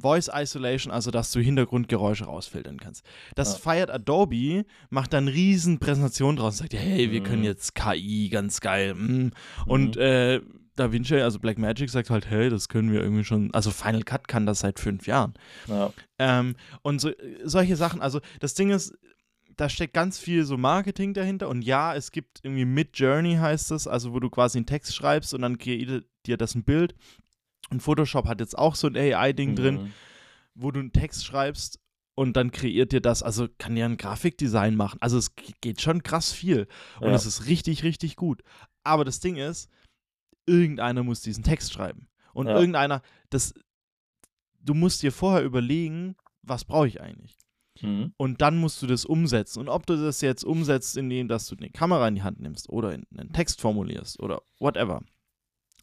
Voice Isolation, also dass du Hintergrundgeräusche rausfiltern kannst. Das Ja. feiert Adobe, macht dann riesen Präsentation draus und sagt, hey, wir Mhm. können jetzt KI, ganz geil. mm. Und Mhm. äh, DaVinci, also Blackmagic, sagt halt, hey, das können wir irgendwie schon, also Final Cut kann das seit fünf Jahren. Ja, Ähm, und so, solche Sachen, also das Ding ist, da steckt ganz viel so Marketing dahinter. Und ja, es gibt irgendwie Mid Journey heißt es, also wo du quasi einen Text schreibst und dann kreiert dir das ein Bild. Und Photoshop hat jetzt auch so ein AI-Ding mhm. drin, wo du einen Text schreibst und dann kreiert dir das, also kann ja ein Grafikdesign machen. Also es geht schon krass viel und ja. es ist richtig, richtig gut. Aber das Ding ist, irgendeiner muss diesen Text schreiben. Und ja. irgendeiner, das, du musst dir vorher überlegen, was brauche ich eigentlich? Mhm. Und dann musst du das umsetzen. Und ob du das jetzt umsetzt, indem dass du eine Kamera in die Hand nimmst oder einen Text formulierst oder whatever,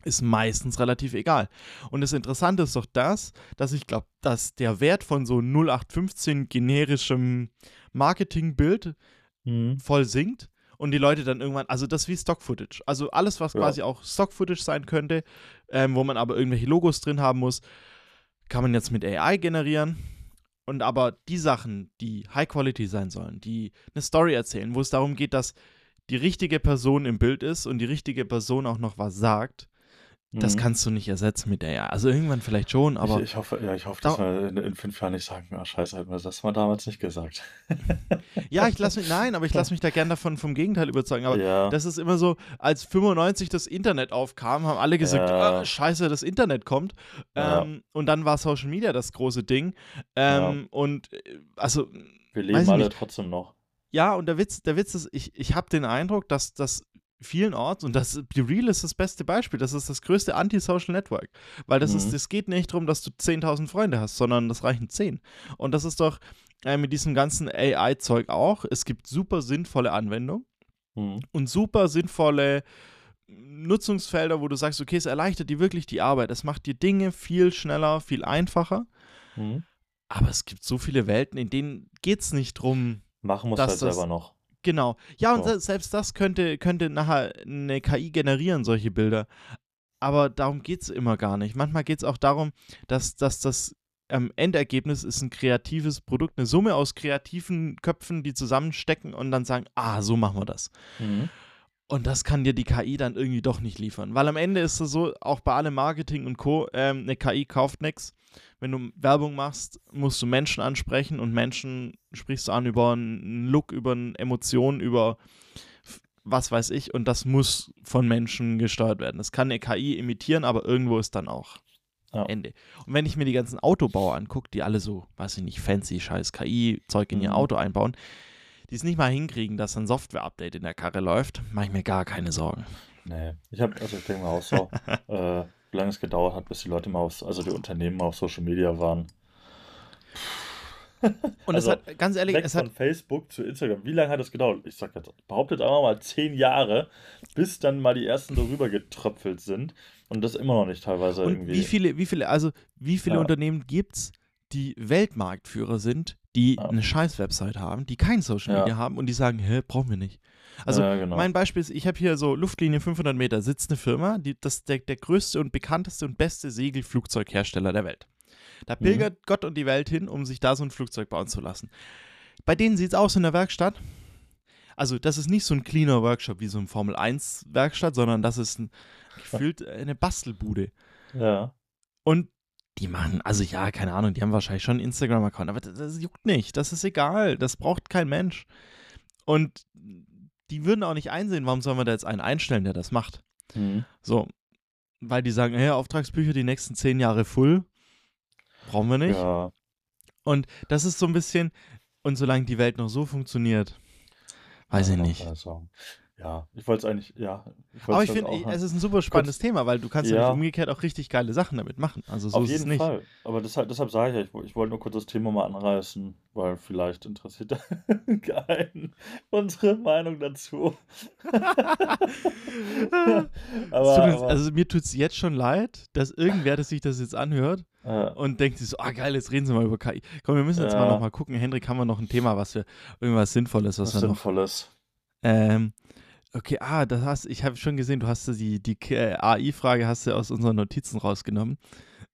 ist meistens relativ egal. Und das Interessante ist doch das, dass ich glaube, dass der Wert von so 0815 generischem Marketingbild mhm. voll sinkt und die Leute dann irgendwann, also das ist wie Stock-Footage. Also alles, was ja. quasi auch Stock-Footage sein könnte, ähm, wo man aber irgendwelche Logos drin haben muss, kann man jetzt mit AI generieren. Und aber die Sachen, die High Quality sein sollen, die eine Story erzählen, wo es darum geht, dass die richtige Person im Bild ist und die richtige Person auch noch was sagt, das mhm. kannst du nicht ersetzen mit AI. Also irgendwann vielleicht schon, aber. Ich, ich hoffe, ja, ich hoffe, dass wir in, in, fünf Jahren nicht sagen, ah, scheiße, hätten wir das mal damals nicht gesagt. ja, ich lasse mich, nein, aber ich lasse mich da gerne davon vom Gegenteil überzeugen. Aber ja. das ist immer so, als 95 das Internet aufkam, haben alle gesagt, ja. ah, scheiße, das Internet kommt. Ja. Ähm, und dann war Social Media das große Ding. Ähm, und äh, also. Wir leben alle nicht. trotzdem noch. Ja, und der Witz, der Witz ist, ich, ich habe den Eindruck, dass das vielenorts, und das die Real ist das beste Beispiel, das ist das größte Anti-Social Network. Weil das mhm. ist, es geht nicht darum, dass du 10.000 Freunde hast, sondern das reichen 10. Und das ist doch äh, mit diesem ganzen AI-Zeug auch. Es gibt super sinnvolle Anwendungen mhm. und super sinnvolle Nutzungsfelder, wo du sagst, okay, es erleichtert dir wirklich die Arbeit. Es macht dir Dinge viel schneller, viel einfacher. Mhm. Aber es gibt so viele Welten, in denen geht es nicht drum. Machen muss halt selber noch. Genau. Ja, und so. selbst das könnte, könnte nachher eine KI generieren, solche Bilder. Aber darum geht es immer gar nicht. Manchmal geht es auch darum, dass, dass das ähm, Endergebnis ist ein kreatives Produkt, eine Summe aus kreativen Köpfen, die zusammenstecken und dann sagen, ah, so machen wir das. Mhm. Und das kann dir die KI dann irgendwie doch nicht liefern. Weil am Ende ist es so, auch bei allem Marketing und Co., ähm, eine KI kauft nichts wenn du Werbung machst, musst du Menschen ansprechen und Menschen sprichst du an über einen Look, über eine Emotion, über was weiß ich und das muss von Menschen gesteuert werden. Das kann eine KI imitieren, aber irgendwo ist dann auch ja. Ende. Und wenn ich mir die ganzen Autobauer angucke, die alle so, weiß ich nicht, fancy scheiß KI-Zeug in ihr mhm. Auto einbauen, die es nicht mal hinkriegen, dass ein Software-Update in der Karre läuft, mache ich mir gar keine Sorgen. Nee, ich habe, also ich denke mal auch so, äh, wie lange es gedauert hat, bis die Leute mal auf, also die Unternehmen mal auf Social Media waren. Und also, es hat, ganz ehrlich, es hat. Von Facebook zu Instagram, wie lange hat das gedauert? Ich sag jetzt, behauptet einfach mal zehn Jahre, bis dann mal die ersten darüber getröpfelt sind. Und das immer noch nicht teilweise und irgendwie. Wie viele, wie viele, also wie viele ja. Unternehmen gibt es, die Weltmarktführer sind, die ja. eine scheiß Website haben, die kein Social Media ja. haben und die sagen, hä, brauchen wir nicht. Also ja, genau. mein Beispiel ist, ich habe hier so Luftlinie 500 Meter, sitzt eine Firma, die, das ist der, der größte und bekannteste und beste Segelflugzeughersteller der Welt. Da mhm. pilgert mhm. Gott und die Welt hin, um sich da so ein Flugzeug bauen zu lassen. Bei denen sieht es aus in der Werkstatt. Also, das ist nicht so ein cleaner Workshop wie so ein Formel-1-Werkstatt, sondern das ist ein, gefühlt eine Bastelbude. Ja. Und die machen, also ja, keine Ahnung, die haben wahrscheinlich schon einen Instagram-Account, aber das, das, juckt nicht. Das ist egal. Das braucht kein Mensch. Und die würden auch nicht einsehen, warum sollen wir da jetzt einen einstellen, der das macht. Mhm. So, weil die sagen, hey, Auftragsbücher die nächsten zehn Jahre full, brauchen wir nicht. Ja. Und das ist so ein bisschen, und solange die Welt noch so funktioniert, weiß ja, ich nicht. Ja, ich wollte es eigentlich, ja. Aber ich finde, es ist ein super spannendes kurz, Thema, weil du kannst ja. umgekehrt auch richtig geile Sachen damit machen. Also so Auf ist jeden es nicht. Fall. Aber deshalb, deshalb sage ich ja, ich, ich wollte nur kurz das Thema mal anreißen, weil vielleicht interessiert keinen unsere Meinung dazu. aber, aber, also mir tut es jetzt schon leid, dass irgendwer, dass sich das jetzt anhört ja. und denkt sich so, ah geil, jetzt reden sie mal über KI. Komm, wir müssen jetzt ja. mal noch mal gucken. Hendrik, haben wir noch ein Thema, was wir, irgendwas Sinnvolles, was, was wir Sinnvolles. noch... Ähm, Okay, ah, das hast, ich habe schon gesehen, du hast die, die äh, AI-Frage hast du aus unseren Notizen rausgenommen.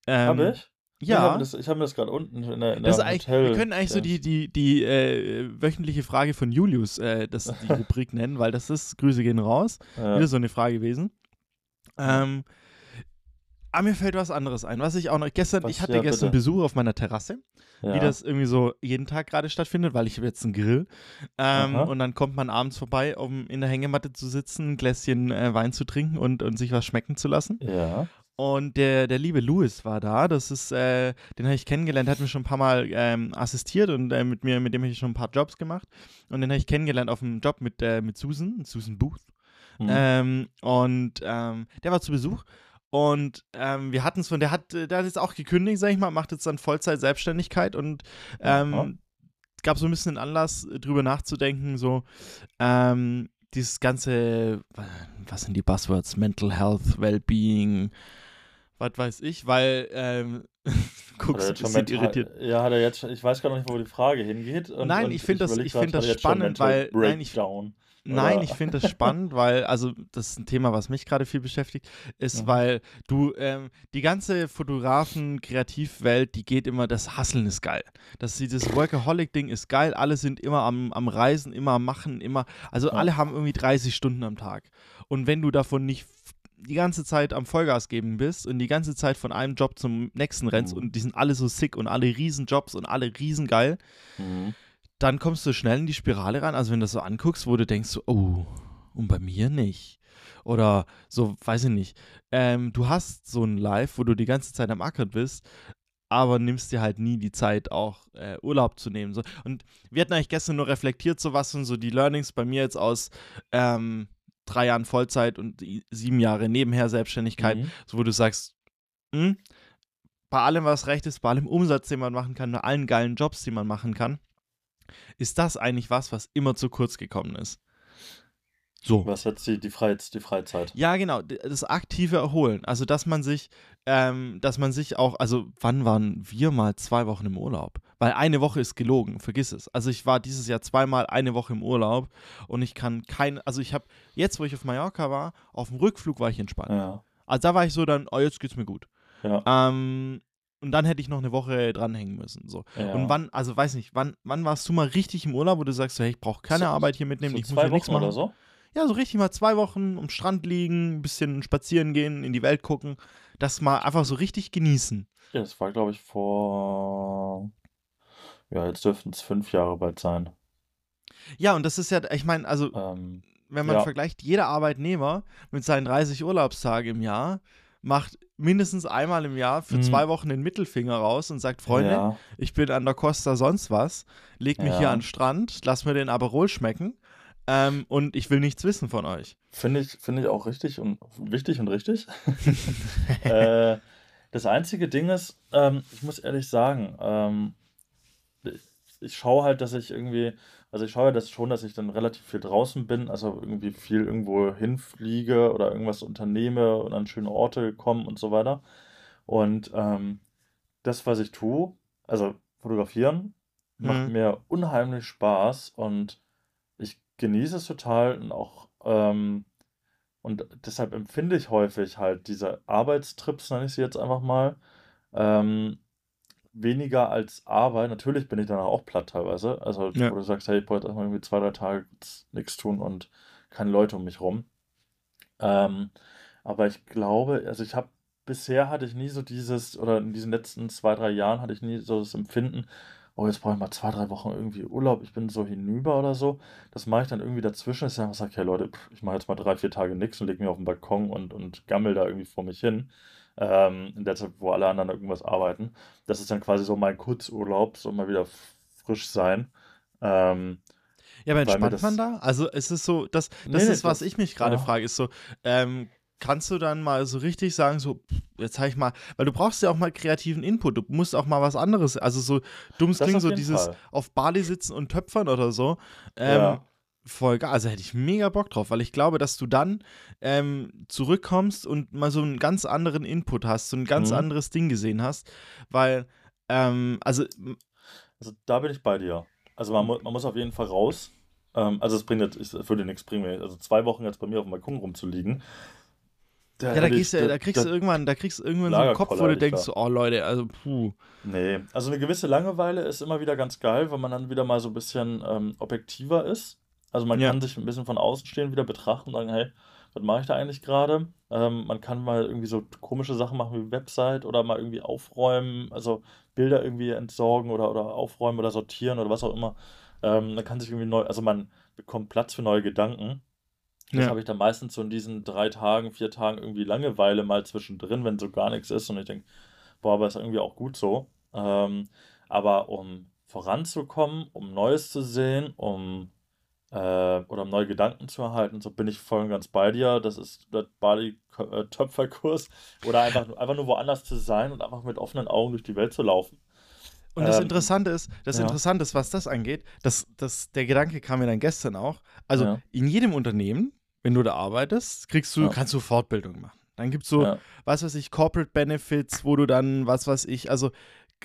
Ähm, habe ich? Ja. Ich habe das, hab das gerade unten in der, in das der Hotel. Wir können eigentlich so die, die, die äh, wöchentliche Frage von Julius, äh, das die Rubrik nennen, weil das ist, Grüße gehen raus. Ja. Wieder so eine Frage gewesen. Ähm, Ah, mir fällt was anderes ein. Was ich auch noch gestern, Was? ich hatte Ja, gestern bitte. Besuch auf meiner Terrasse, Ja. wie das irgendwie so jeden Tag gerade stattfindet, weil ich habe jetzt einen Grill. Ähm, und dann kommt man abends vorbei, um in der Hängematte zu sitzen, ein Gläschen äh, Wein zu trinken und, und sich was schmecken zu lassen. Ja. Und der, der liebe Louis war da. Das ist, äh, den habe ich kennengelernt, hat mir schon ein paar Mal ähm, assistiert und äh, mit mir, mit dem habe ich schon ein paar Jobs gemacht. Und den habe ich kennengelernt auf einem Job mit, äh, mit Susan, Susan Booth. Mhm. Ähm, und ähm, der war zu Besuch. Und ähm, wir hatten es von, der hat, äh, der hat jetzt auch gekündigt, sag ich mal, macht jetzt dann Vollzeit Selbstständigkeit und ähm, gab so ein bisschen den Anlass, äh, drüber nachzudenken, so ähm, dieses ganze, wa- was sind die Buzzwords? Mental Health, Wellbeing, was weiß ich, weil ähm, du guckst er ein bisschen mental- irritiert. Ja, hat er jetzt schon, ich weiß gar nicht, wo die Frage hingeht. Und, Nein, und ich find das- ich find das spannend, weil- nein, ich-? Nein, ich finde das spannend, weil, also das ist ein Thema, was mich gerade viel beschäftigt, ist, Mhm. weil du, ähm, die ganze Fotografen-Kreativwelt, die geht immer, das Hasseln ist geil. Das, dieses Workaholic-Ding ist geil, alle sind immer am, am Reisen, immer am Machen, immer, also Ja. alle haben irgendwie 30 Stunden am Tag. Und wenn du davon nicht die ganze Zeit am Vollgas geben bist und die ganze Zeit von einem Job zum nächsten rennst Mhm. und die sind alle so sick und alle Riesenjobs und alle riesengeil, Mhm. Dann kommst du schnell in die Spirale rein. Also wenn du das so anguckst, wo du denkst, oh, und bei mir nicht. Oder so, weiß ich nicht. Ähm, du hast so ein Live, wo du die ganze Zeit am Ackern bist, aber nimmst dir halt nie die Zeit, auch äh, Urlaub zu nehmen. So. Und wir hatten eigentlich gestern nur reflektiert, so was und so die Learnings bei mir jetzt aus ähm, drei Jahren Vollzeit und sieben Jahre nebenher Selbstständigkeit, Mhm. so wo du sagst, hm, bei allem, was recht ist, bei allem Umsatz, den man machen kann, bei allen geilen Jobs, die man machen kann, ist das eigentlich was, was immer zu kurz gekommen ist. So. Was jetzt die, die, Freiz, die Freizeit? Ja, genau, das aktive Erholen. Also, dass man sich, ähm, dass man sich auch, also, wann waren wir mal zwei Wochen im Urlaub? Weil eine Woche ist gelogen, vergiss es. Also, ich war dieses Jahr zweimal eine Woche im Urlaub und ich kann kein, also, ich habe, jetzt, wo ich auf Mallorca war, auf dem Rückflug war ich entspannt. Ja. Also, da war ich so dann, oh, jetzt geht's mir gut. Ja. Ähm, und dann hätte ich noch eine Woche dranhängen müssen. So. ja. Und wann, also weiß nicht, wann, wann warst du mal richtig im Urlaub, wo du sagst, so, hey, ich brauche keine So- Arbeit hier mitnehmen, so ich muss zwei hier nichts Wochen machen. oder so? Ja, so richtig mal zwei Wochen am Strand liegen, ein bisschen spazieren gehen, in die Welt gucken, das mal einfach so richtig genießen. Ja, das war, glaube ich, vor. Ja, jetzt dürften es fünf Jahre bald sein. Ja, und das ist ja, ich meine, also Ähm, wenn man ja. vergleicht, jeder Arbeitnehmer mit seinen 30 Urlaubstagen im Jahr macht mindestens einmal im Jahr für Mhm. zwei Wochen den Mittelfinger raus und sagt, Freunde, ja, ich bin an der Costa sonst was, leg mich Ja. hier an den Strand, lass mir den Aperol schmecken ähm, und ich will nichts wissen von euch. finde ich, finde ich auch richtig und wichtig und richtig. äh, das einzige Ding ist, ähm, ich muss ehrlich sagen, ähm, ich, schaue halt, dass ich irgendwie, also ich schaue ja das schon, dass ich dann relativ viel draußen bin, also irgendwie viel irgendwo hinfliege oder irgendwas unternehme und an schöne Orte komme und so weiter. Und ähm, das, was ich tue, also fotografieren, macht Mhm. mir unheimlich Spaß und ich genieße es total und auch ähm, und deshalb empfinde ich häufig halt diese Arbeitstrips, nenne ich sie jetzt einfach mal, ähm, weniger als Arbeit. Natürlich bin ich danach auch platt teilweise. Also, Ja. wo du sagst, hey, ich wollte erstmal irgendwie zwei, drei Tage nichts tun und keine Leute um mich rum. Ähm, aber ich glaube, also ich habe bisher hatte ich nie so dieses, oder in diesen letzten zwei, drei Jahren hatte ich nie so das Empfinden, oh, jetzt brauche ich mal zwei, drei Wochen irgendwie Urlaub, ich bin so hinüber oder so. Das mache ich dann irgendwie dazwischen, dass ich einfach sage, hey Leute, pff, ich mache jetzt mal drei, vier Tage nichts und lege mich auf den Balkon und, und gammel da irgendwie vor mich hin. Ähm, in der Zeit, wo alle anderen irgendwas arbeiten. Das ist dann quasi so mein Kurzurlaub, so mal wieder frisch sein. Ähm, Ja, aber entspannt man da? Also es ist so, das, das Nee, ist, was das- ich mich gerade ja. frage, ist so, ähm, kannst du dann mal so richtig sagen, so, jetzt habe ich mal, weil du brauchst ja auch mal kreativen Input, du musst auch mal was anderes, also so dummes auf so dieses Fall. auf Bali sitzen und töpfern oder so. Ähm, Ja. Voll geil, also hätte ich mega Bock drauf, weil ich glaube, dass du dann ähm, zurückkommst und mal so einen ganz anderen Input hast, so ein ganz Mhm. anderes Ding gesehen hast, weil, ähm, also Also da bin ich bei dir. Also man, mu man muss auf jeden Fall raus. Ähm, also es bringt jetzt, es würde nichts bringen, also zwei Wochen jetzt bei mir auf dem Balkon rumzuliegen. Ja, da, hätte gehst ich- du, da kriegst du irgendwann, da kriegst du irgendwann so einen Kopf, wo du ich denkst, da. oh Leute, also puh. Nee, also eine gewisse Langeweile ist immer wieder ganz geil, weil man dann wieder mal so ein bisschen ähm, objektiver ist. Also man Ja. kann sich ein bisschen von außen stehen wieder betrachten und sagen, hey, was mache ich da eigentlich gerade? Ähm, man kann mal irgendwie so komische Sachen machen wie Website oder mal irgendwie aufräumen, also Bilder irgendwie entsorgen oder, oder aufräumen oder sortieren oder was auch immer. Ähm, man kann sich irgendwie neu, also man bekommt Platz für neue Gedanken. Das Ja. habe ich dann meistens so in diesen drei Tagen, vier Tagen irgendwie Langeweile mal zwischendrin, wenn so gar nichts ist und ich denke, boah, aber ist irgendwie auch gut so. Ähm, aber um voranzukommen, um Neues zu sehen, um äh, oder um neue Gedanken zu erhalten, so bin ich voll und ganz bei dir. Das ist der Bali-Töpferkurs oder einfach, einfach nur woanders zu sein und einfach mit offenen Augen durch die Welt zu laufen. Und das Ähm, Interessante ist, das ja. Interessante ist, was das angeht, dass, dass der Gedanke kam mir dann gestern auch. Also Ja. in jedem Unternehmen, wenn du da arbeitest, kriegst du, Ja. kannst du Fortbildung machen. Dann gibt es so, was weiß ich, Corporate Benefits, wo du dann, was weiß ich, also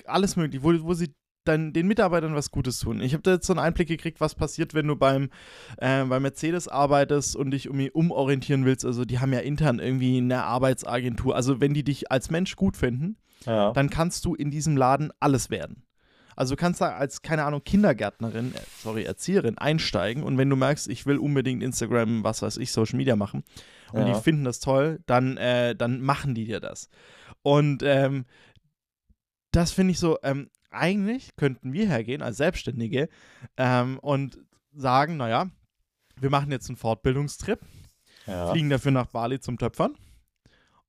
alles möglich, wo, wo sie dann den Mitarbeitern was Gutes tun. Ich habe da jetzt so einen Einblick gekriegt, was passiert, wenn du beim, äh, bei Mercedes arbeitest und dich um, umorientieren willst. Also die haben ja intern irgendwie eine Arbeitsagentur. Also wenn die dich als Mensch gut finden, Ja. dann kannst du in diesem Laden alles werden. Also du kannst da als, keine Ahnung, Kindergärtnerin, äh, sorry, Erzieherin einsteigen und wenn du merkst, ich will unbedingt Instagram, was weiß ich, Social Media machen und Ja. die finden das toll, dann, äh, dann machen die dir das. Und ähm, das finde ich so, ähm, eigentlich könnten wir hergehen als Selbstständige ähm, und sagen, naja, wir machen jetzt einen Fortbildungstrip, ja. fliegen dafür nach Bali zum Töpfern.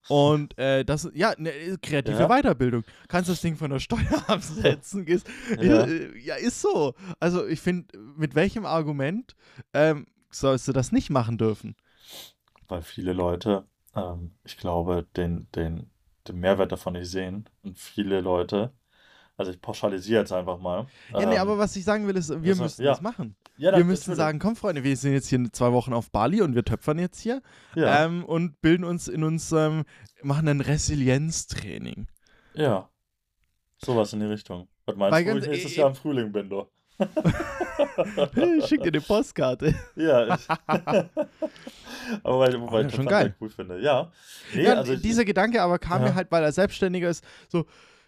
Und äh, das, ja, ne, kreative Ja. Weiterbildung. Kannst das Ding von der Steuer absetzen. Ist, Ja. ja. ist so. Also ich finde, mit welchem Argument ähm, sollst du das nicht machen dürfen? Weil viele Leute, ähm, ich glaube, den, den, den Mehrwert davon nicht sehen. Und viele Leute, also ich pauschalisiere jetzt einfach mal. ja, nee, ähm, aber was ich sagen will, ist, wir müssen ja. das machen. ja, Wir müssen sagen, komm Freunde, wir sind jetzt hier zwei Wochen auf Bali und wir töpfern jetzt hier ja, ähm, und bilden uns in uns, ähm, machen ein Resilienztraining. ja. Sowas in die Richtung. Was meinst Weil du, ganz- ich nächstes äh, Jahr im Frühling bin, du? Ich schick dir eine Postkarte. Ja, ich, aber weil, wobei Oh, ich schon das geil. cool finde. Ja, nee, ja, also ich, dieser Gedanke aber kam Ja. mir halt, weil er Selbstständiger ist, so,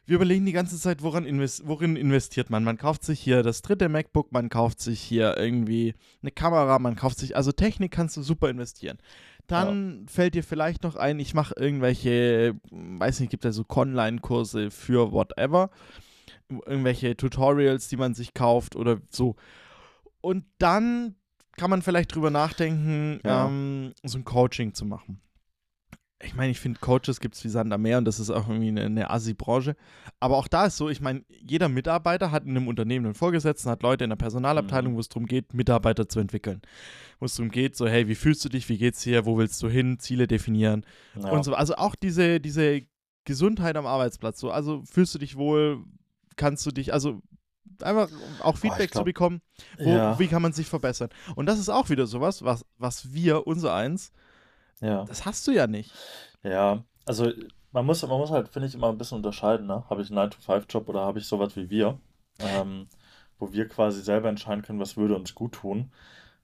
wir überlegen die ganze Zeit, woran invest worin investiert man. Man kauft sich hier das dritte MacBook, man kauft sich hier irgendwie eine Kamera, man kauft sich, also Technik kannst du super investieren. Dann fällt dir vielleicht noch ein, ich mache irgendwelche, weiß nicht, gibt ja so Online-Kurse für whatever, irgendwelche Tutorials, die man sich kauft oder so. Und dann kann man vielleicht drüber nachdenken, Ja. ähm, so ein Coaching zu machen. Ich meine, ich finde, Coaches gibt es wie Sand am Meer und das ist auch irgendwie eine, eine Assi-Branche. Aber auch da ist so, ich meine, jeder Mitarbeiter hat in einem Unternehmen einen Vorgesetzten, hat Leute in der Personalabteilung, Mhm. wo es darum geht, Mitarbeiter zu entwickeln. Wo es darum geht, so, hey, wie fühlst du dich, wie geht's dir, wo willst du hin, Ziele definieren ja, und so. Also auch diese, diese Gesundheit am Arbeitsplatz, so, also fühlst du dich wohl, kannst du dich, also einfach auch Feedback zu glaub- bekommen, wo, ja, wie kann man sich verbessern. Und das ist auch wieder sowas, was, was wir, unser eins, ja, das hast du ja nicht. ja. Also man muss, man muss halt, finde ich, immer ein bisschen unterscheiden, ne? Habe ich einen 9-to-5-Job oder habe ich sowas wie wir, ähm, wo wir quasi selber entscheiden können, was würde uns gut tun.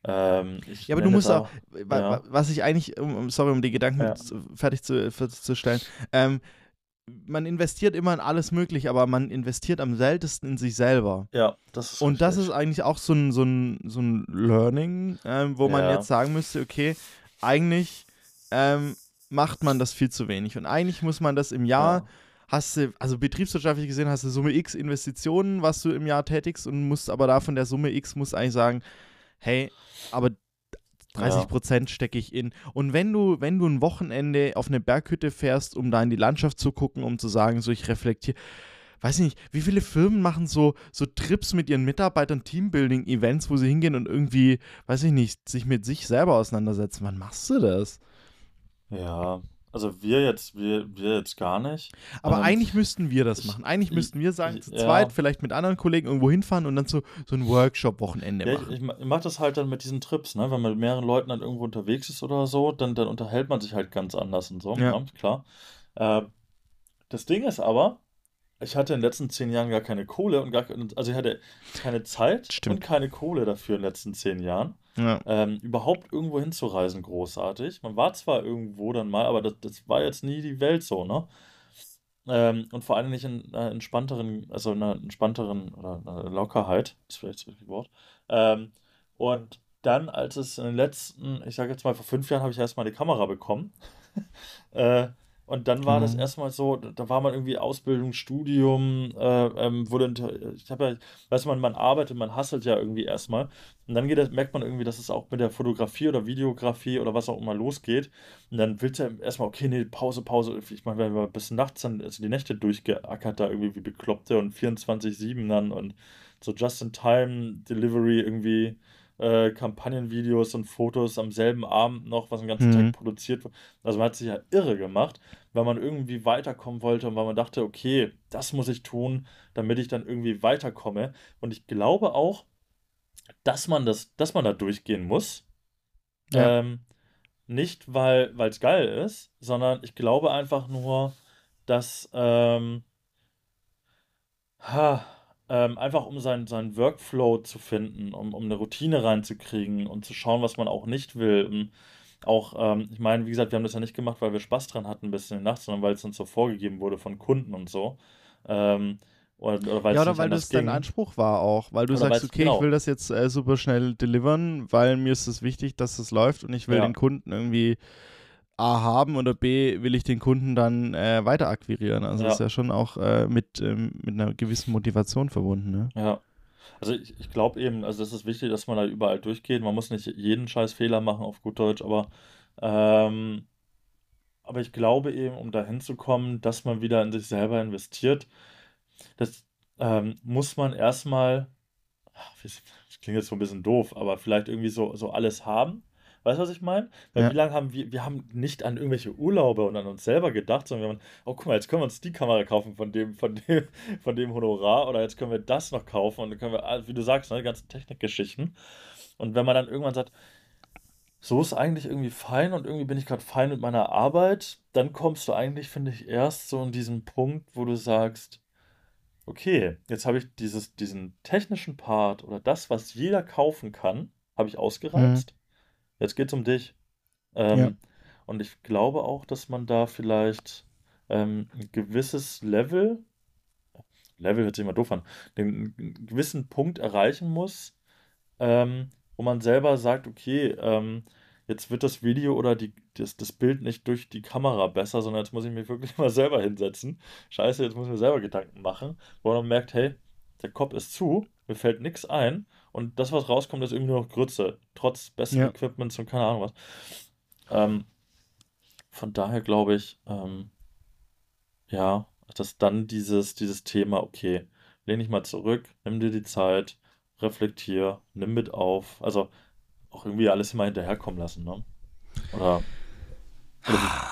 Ähm, Ja, aber du musst auch, wa- ja. wa- was ich eigentlich, sorry, um die Gedanken Ja. fertig zu, stellen, ähm, man investiert immer in alles Mögliche, aber man investiert am seltensten in sich selber. Ja, das ist Und das richtig. ist eigentlich auch so ein, so ein, so ein Learning, ähm, wo man Ja. jetzt sagen müsste, okay, eigentlich ähm, macht man das viel zu wenig. Und eigentlich muss man das im Jahr, Ja. hast du, also betriebswirtschaftlich gesehen, hast du Summe X Investitionen, was du im Jahr tätigst und musst aber da von der Summe X musst eigentlich sagen, hey, aber 30 Prozent stecke ich in. Und wenn du, wenn du ein Wochenende auf eine Berghütte fährst, um da in die Landschaft zu gucken, um zu sagen, so ich reflektiere, weiß ich nicht, wie viele Firmen machen so, so Trips mit ihren Mitarbeitern, Teambuilding-Events, wo sie hingehen und irgendwie, weiß ich nicht, sich mit sich selber auseinandersetzen. Wann machst du das? Ja, also wir jetzt, wir, wir jetzt gar nicht. Aber Ähm, eigentlich müssten wir das machen. Eigentlich ich- müssten wir sagen, ich- zu ja. zweit, vielleicht mit anderen Kollegen irgendwo hinfahren und dann so, so ein Workshop-Wochenende Ja, ich, machen. ich, ich mache das halt dann mit diesen Trips, ne? Wenn man mit mehreren Leuten dann irgendwo unterwegs ist oder so, dann, dann unterhält man sich halt ganz anders und so, Ja. ne? klar. Äh, das Ding ist aber, ich hatte in den letzten zehn Jahren gar keine Kohle und gar keine, also ich hatte keine Zeit Stimmt. und keine Kohle dafür in den letzten zehn Jahren, Ja. ähm, überhaupt irgendwo hinzureisen, großartig. Man war zwar irgendwo dann mal, aber das, das war jetzt nie die Welt so, ne? Ähm, und vor allem nicht in einer entspannteren, also einer entspannteren oder einer Lockerheit, ist vielleicht das Wort. Ähm, und dann, als es in den letzten, ich sage jetzt mal, vor fünf Jahren habe ich erstmal eine Kamera bekommen. äh, und dann war mhm. das erstmal so, da war man irgendwie Ausbildung, Studium, äh, ähm, wurde, ich habe ja, weiß man, man arbeitet, man hasselt ja irgendwie erstmal. Und dann das, merkt man irgendwie, dass es auch mit der Fotografie oder Videografie oder was auch immer losgeht. Und dann willst du erstmal, okay, nee, Pause, Pause. Ich meine, wenn wir bis nachts dann, also die Nächte durchgeackert da irgendwie wie Bekloppte und 24-7 dann und so Just-in-Time-Delivery irgendwie äh, Kampagnenvideos und Fotos am selben Abend noch, was den ganzen mhm. Tag produziert wird. Also man hat sich ja irre gemacht, weil man irgendwie weiterkommen wollte und weil man dachte, okay, das muss ich tun, damit ich dann irgendwie weiterkomme. Und ich glaube auch, dass man das, dass man da durchgehen muss. Ja. Ähm, nicht, weil es geil ist, sondern ich glaube einfach nur, dass ähm, ha, ähm, einfach um seinen, seinen Workflow zu finden, um, um eine Routine reinzukriegen und zu schauen, was man auch nicht will. Und auch, ähm, ich meine, wie gesagt, wir haben das ja nicht gemacht, weil wir Spaß dran hatten bis in die Nacht, sondern weil es uns so vorgegeben wurde von Kunden und so. Ähm, oder, oder ja, oder weil das dein Anspruch war auch, weil du oder sagst, okay, genau. ich will das jetzt äh, super schnell delivern, weil mir ist es wichtig, dass es läuft und ich will ja. den Kunden irgendwie A haben oder B will ich den Kunden dann äh, weiter akquirieren. Also ja. ist ja schon auch äh, mit, ähm, mit einer gewissen Motivation verbunden. Ne? Ja. Also ich, ich glaube eben, also es ist wichtig, dass man da überall durchgeht. Man muss nicht jeden scheiß Fehler machen auf gut Deutsch, aber ähm, aber ich glaube eben, um dahin zu kommen, dass man wieder in sich selber investiert, das ähm, muss man erstmal, das klingt jetzt so ein bisschen doof, aber vielleicht irgendwie so, so alles haben Weißt du, was ich meine? Weil ja. wie lange haben wir, wir haben nicht an irgendwelche Urlaube und an uns selber gedacht, sondern wir haben, oh guck mal, jetzt können wir uns die Kamera kaufen von dem, von dem, von dem Honorar oder jetzt können wir das noch kaufen und dann können wir, ah, wie du sagst, ne, die ganzen Technikgeschichten. Und wenn man dann irgendwann sagt, so ist eigentlich irgendwie fein und irgendwie bin ich gerade fein mit meiner Arbeit, dann kommst du eigentlich, finde ich, erst so in diesen Punkt, wo du sagst, okay, jetzt habe ich dieses, diesen technischen Part oder das, was jeder kaufen kann, habe ich ausgereizt. Mhm. Jetzt geht es um dich. Ähm, ja. Und ich glaube auch, dass man da vielleicht ähm, ein gewisses Level, Level hört sich immer doof an, einen gewissen Punkt erreichen muss, ähm, wo man selber sagt, okay, ähm, jetzt wird das Video oder die, das, das Bild nicht durch die Kamera besser, sondern jetzt muss ich mich wirklich mal selber hinsetzen. Scheiße, jetzt muss ich mir selber Gedanken machen, wo man merkt, hey, der Kopf ist zu, mir fällt nichts ein und das, was rauskommt, ist irgendwie nur noch Grütze, trotz besten ja. Equipments und keine Ahnung was. Ähm, von daher glaube ich, ähm, ja, dass dann dieses, dieses Thema, okay, lehn dich mal zurück, nimm dir die Zeit, reflektier, nimm mit auf, also auch irgendwie alles immer hinterherkommen lassen, ne? Oder, oder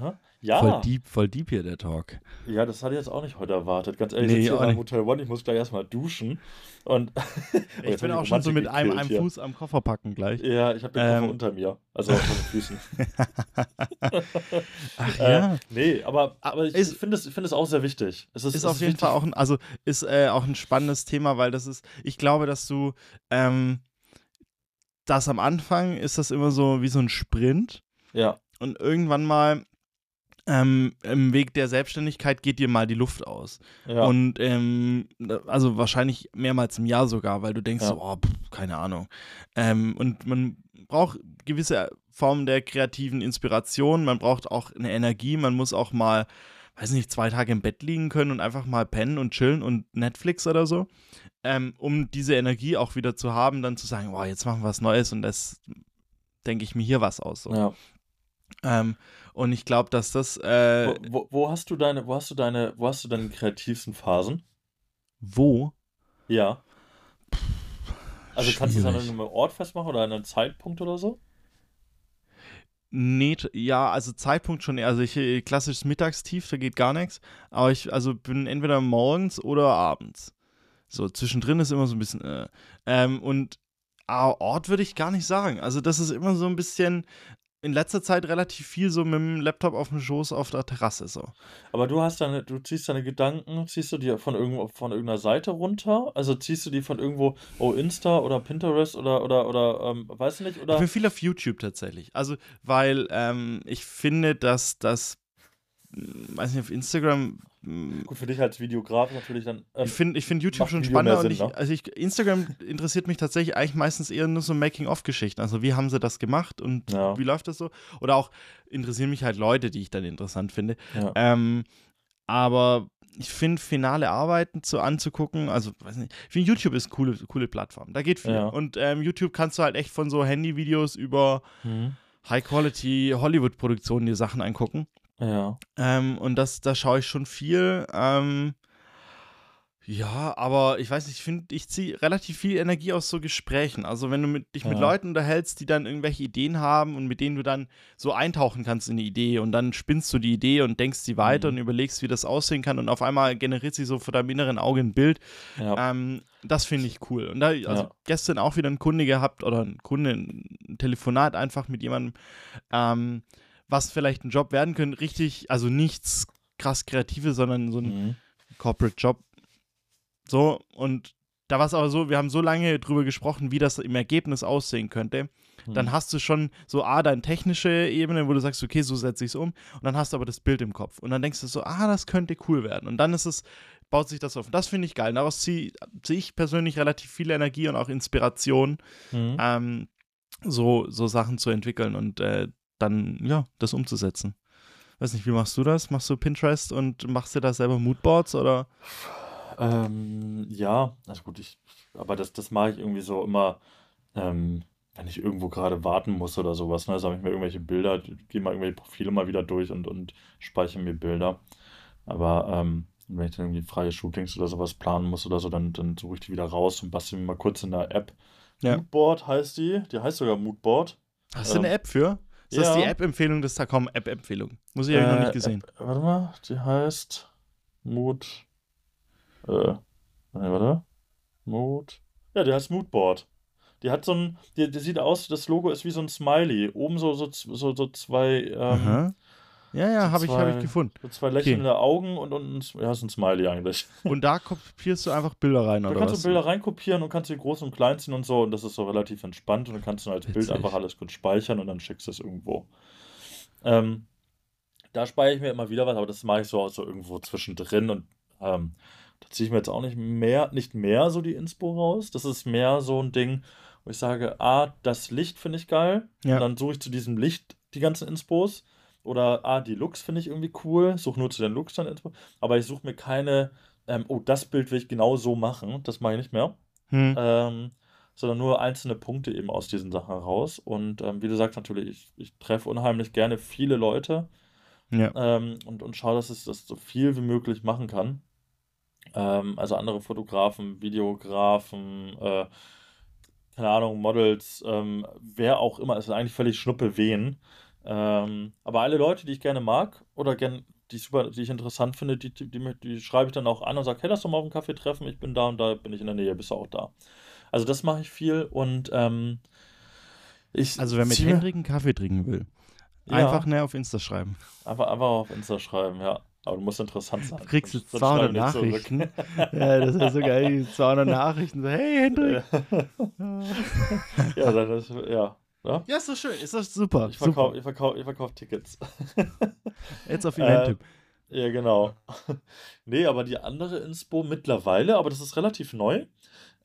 ja. Voll deep, voll deep hier der Talk. Ja, das hatte ich jetzt auch nicht heute erwartet. Ganz ehrlich, nee, ich sitze im Hotel One, ich muss gleich erstmal duschen. Und ich bin auch schon so mit einem, einem Fuß am Koffer packen gleich. Ja, ich habe den ähm. Koffer unter mir. Also auf den Füßen. Ach äh, ja. nee, aber, aber ich, finde es, find es auch sehr wichtig. Es ist, ist auf jeden. Fall auch ein, also ist äh, auch ein spannendes Thema, weil das ist, ich glaube, dass du ähm, das am Anfang ist das immer so wie so ein Sprint. Ja. Und irgendwann mal ähm, im Weg der Selbstständigkeit geht dir mal die Luft aus. Ja. Und ähm, also wahrscheinlich mehrmals im Jahr sogar, weil du denkst, ja. so, oh, pff, keine Ahnung. Ähm, und man braucht gewisse Formen der kreativen Inspiration, man braucht auch eine Energie, man muss auch mal, weiß nicht, zwei Tage im Bett liegen können und einfach mal pennen und chillen und Netflix oder so, ähm, um diese Energie auch wieder zu haben, dann zu sagen, wow, jetzt machen wir was Neues und das denke ich mir hier was aus. So. Ja. Ähm, und ich glaube, dass das. Äh, wo, wo, wo, hast du deine, wo hast du deine, wo hast du deine kreativsten Phasen? Wo? Ja. Also Schwierig. kannst du es an einem Ort festmachen oder an einem Zeitpunkt oder so? Nee, ja, also Zeitpunkt schon eher. Also ich äh, klassisches Mittagstief, da geht gar nichts. Aber ich also bin entweder morgens oder abends. So, zwischendrin ist immer so ein bisschen. Äh. Ähm, und Ort würde ich gar nicht sagen. Also das ist immer so ein bisschen, in letzter Zeit relativ viel so mit dem Laptop auf dem Schoß auf der Terrasse so. Aber du hast deine, du ziehst deine Gedanken, ziehst du die von irgendwo von irgendeiner Seite runter? Also ziehst du die von irgendwo, oh Insta oder Pinterest oder oder oder ähm, weiß nicht oder? Ich bin viel auf YouTube tatsächlich. Also weil ähm, ich finde, dass das weiß nicht, auf Instagram. Gut, für dich als Videograf natürlich dann. Ähm, ich finde ich find YouTube schon spannender Sinn, ich, ne? also ich, Instagram interessiert mich tatsächlich eigentlich meistens eher nur so Making-of-Geschichten. Also wie haben sie das gemacht und ja. wie läuft das so? Oder auch interessieren mich halt Leute, die ich dann interessant finde. Ja. Ähm, aber ich finde, finale Arbeiten zu anzugucken, also weiß nicht, ich finde YouTube ist eine coole, coole Plattform. Da geht viel. Ja. Und ähm, YouTube kannst du halt echt von so Handyvideos über mhm. High-Quality Hollywood-Produktionen die Sachen angucken. Ja. Ähm, und das, da schaue ich schon viel. Ähm, ja, aber ich weiß nicht, ich finde, ich ziehe relativ viel Energie aus so Gesprächen. Also wenn du mit, dich ja. mit Leuten unterhältst, die dann irgendwelche Ideen haben und mit denen du dann so eintauchen kannst in die Idee und dann spinnst du die Idee und denkst sie weiter mhm. und überlegst, wie das aussehen kann und auf einmal generiert sie so vor deinem inneren Auge ein Bild. Ja. Ähm, das finde ich cool. Und da, also ja. gestern auch wieder ein Kunde gehabt oder ein Kunde, ein Telefonat einfach mit jemandem, ähm, was vielleicht ein Job werden könnte, richtig, also nichts krass Kreatives, sondern so ein mhm. Corporate Job so, und da war es aber so, wir haben so lange drüber gesprochen, wie das im Ergebnis aussehen könnte. Mhm. Dann hast du schon so A, deine technische Ebene, wo du sagst, okay, so setze ich es um. Und dann hast du aber das Bild im Kopf. Und dann denkst du so, ah, das könnte cool werden. Und dann ist es, baut sich das auf. Und das finde ich geil. daraus ziehe zieh ich persönlich relativ viel Energie und auch Inspiration, mhm. ähm, so, so Sachen zu entwickeln und äh, dann, ja, das umzusetzen. Weiß nicht, wie machst du das? Machst du Pinterest und machst dir da selber Moodboards oder? Ähm, ja, also gut, ich, aber das, das mache ich irgendwie so immer, ähm, wenn ich irgendwo gerade warten muss oder sowas, ne, sammle ich mir irgendwelche Bilder, gehe mal irgendwelche Profile mal wieder durch und, und speichere mir Bilder. Aber ähm, wenn ich dann irgendwie freie Shootings oder sowas planen muss oder so, dann, dann suche ich die wieder raus und bastel mir mal kurz in der App. Ja. Moodboard heißt die, die heißt sogar Moodboard. Hast du eine ähm, App für? Ist ja. das die App-Empfehlung des Tacom App-Empfehlung? Muss ich ja äh, noch nicht gesehen. App, warte mal, die heißt Mood. Äh, warte. Mood. Ja, der heißt Moodboard. Die hat so ein, die, die sieht aus, das Logo ist wie so ein Smiley. Oben so, so, so, so zwei. Ähm, ja, ja, habe ich, hab ich gefunden. So zwei lächelnde okay. Augen und unten, ja, ist ein Smiley eigentlich. Und da kopierst du einfach Bilder rein, oder? Da kannst was? du Bilder reinkopieren und kannst sie groß und klein ziehen und so. Und das ist so relativ entspannt. Und dann kannst du als Witzig. Bild einfach alles kurz speichern und dann schickst du es irgendwo. Ähm, da speichere ich mir immer wieder was, aber das mache ich so, so irgendwo zwischendrin und ähm, da ziehe ich mir jetzt auch nicht mehr, nicht mehr so die Inspo raus. Das ist mehr so ein Ding, wo ich sage, ah, das Licht finde ich geil. Ja. Und dann suche ich zu diesem Licht die ganzen Inspos. Oder ah, die Looks finde ich irgendwie cool. Suche nur zu den Looks dann Inspo. Aber ich suche mir keine, ähm, oh, das Bild will ich genau so machen. Das mache ich nicht mehr. Hm. Ähm, sondern nur einzelne Punkte eben aus diesen Sachen raus. Und ähm, wie du sagst, natürlich, ich, ich treffe unheimlich gerne viele Leute ja. ähm, und, und schaue, dass ich das so viel wie möglich machen kann. Ähm, also andere Fotografen, Videografen, äh, keine Ahnung, Models, ähm, wer auch immer, es ist eigentlich völlig Schnuppe wen. Ähm, aber alle Leute, die ich gerne mag oder gern, die, ich super, die ich interessant finde, die, die, die, die schreibe ich dann auch an und sage, hey, lass doch mal auf einen Kaffee treffen, ich bin da und da bin ich in der Nähe, bist du auch da. Also das mache ich viel und ähm, ich Also wer mit Hendrik einen Kaffee trinken will, ja. einfach näher auf Insta schreiben. Einfach, einfach auf Insta schreiben, ja. Aber du musst interessant sein. Du kriegst jetzt 200 Nachrichten. ja, das ist so geil. 200 Nachrichten. So, hey, Hendrik. ja, dann ist, ja. Ja, ja ist doch schön. Ist das super. Ich verkaufe verkauf, verkauf Tickets. Jetzt auf Event-Tipp. Äh, ja, genau. nee, aber die andere Inspo mittlerweile, aber das ist relativ neu.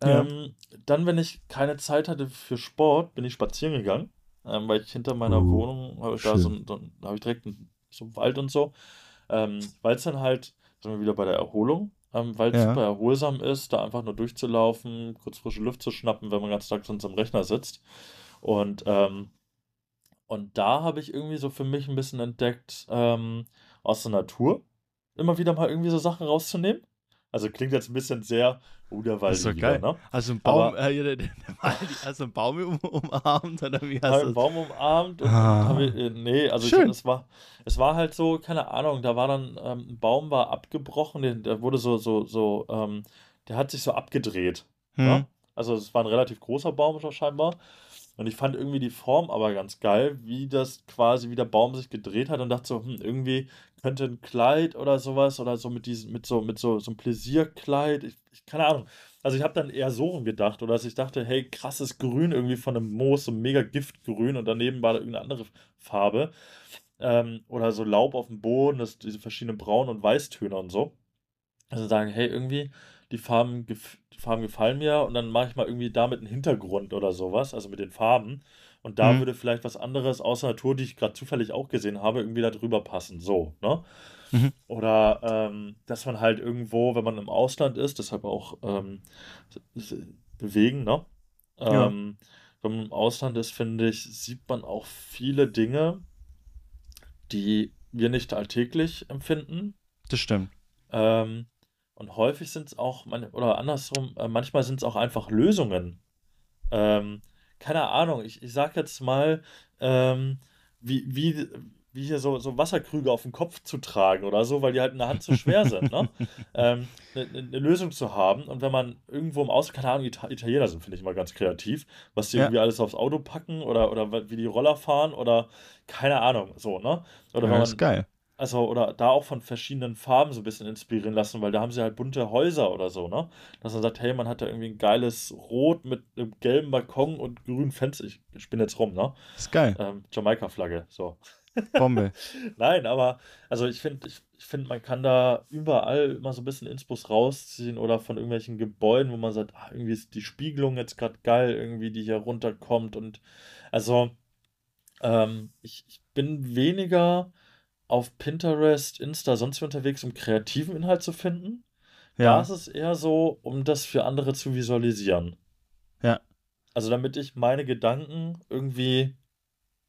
Ja. Ähm, dann, wenn ich keine Zeit hatte für Sport, bin ich spazieren gegangen, ähm, weil ich hinter meiner uh, Wohnung habe ich da so, so habe ich direkt so einen Wald und so. Ähm, weil es dann halt, sind wir wieder bei der Erholung, ähm, weil es ja. super erholsam ist, da einfach nur durchzulaufen, kurz frische Luft zu schnappen, wenn man ganz Tag sonst am Rechner sitzt. Und, ähm, und da habe ich irgendwie so für mich ein bisschen entdeckt, ähm, aus der Natur immer wieder mal irgendwie so Sachen rauszunehmen. Also klingt jetzt ein bisschen sehr, der Wald. Das ist doch geil. Ne? Also ein Baum, Aber, äh, der, also einen Baum um, umarmt oder wie hast du einen Baum umarmt. Ah. Ich, äh, nee, also Schön. Ich, es, war, es war halt so, keine Ahnung, da war dann, ähm, ein Baum war abgebrochen, der, der wurde so, so, so, ähm, der hat sich so abgedreht. Hm. Ne? Also es war ein relativ großer Baum scheinbar. Und ich fand irgendwie die Form aber ganz geil, wie das quasi, wie der Baum sich gedreht hat und dachte so, hm, irgendwie könnte ein Kleid oder sowas oder so mit diesem, mit so, mit so, so einem Pläsierkleid, ich, ich, keine Ahnung. Also ich habe dann eher so gedacht, oder dass ich dachte, hey, krasses Grün irgendwie von einem Moos, so mega Giftgrün und daneben war da irgendeine andere Farbe. ähm, oder so Laub auf dem Boden, das, diese verschiedenen Braun- und Weißtöne und so. Also sagen, hey, irgendwie, die Farben, die Farben gefallen mir und dann mache ich mal irgendwie damit einen Hintergrund oder sowas, also mit den Farben. Und da mhm. würde vielleicht was anderes außer Natur, die ich gerade zufällig auch gesehen habe, irgendwie da drüber passen. So, ne? Mhm. Oder ähm, dass man halt irgendwo, wenn man im Ausland ist, deshalb auch ähm, bewegen, ne? Ja. Ähm, wenn man im Ausland ist, finde ich, sieht man auch viele Dinge, die wir nicht alltäglich empfinden. Das stimmt. Ähm, und häufig sind es auch, oder andersrum, äh, manchmal sind es auch einfach Lösungen. Ähm, keine Ahnung, ich, ich sag jetzt mal, ähm, wie, wie, wie hier so, so Wasserkrüge auf den Kopf zu tragen oder so, weil die halt in der Hand zu schwer sind, ne? ähm, eine, eine, Lösung zu haben. Und wenn man irgendwo im Ausland, keine Ahnung, Ita Italiener sind, finde ich immer ganz kreativ, was die ja. irgendwie alles aufs Auto packen oder, oder wie die Roller fahren oder keine Ahnung, so, ne? Oder ja, wenn man, ist geil. Also, oder da auch von verschiedenen Farben so ein bisschen inspirieren lassen, weil da haben sie halt bunte Häuser oder so, ne? Dass man sagt, hey, man hat da irgendwie ein geiles Rot mit einem gelben Balkon und grünen Fenster. Ich spinne jetzt rum, ne? Ist geil. Ähm, Jamaika-Flagge, so. Bombe. Nein, aber also ich finde, ich, ich finde, man kann da überall immer so ein bisschen Inspus rausziehen oder von irgendwelchen Gebäuden, wo man sagt, ach, irgendwie ist die Spiegelung jetzt gerade geil, irgendwie, die hier runterkommt. Und also ähm, ich, ich bin weniger auf Pinterest, Insta, sonst wie unterwegs, um kreativen Inhalt zu finden. Ja. Da ist es eher so, um das für andere zu visualisieren. Ja. Also damit ich meine Gedanken irgendwie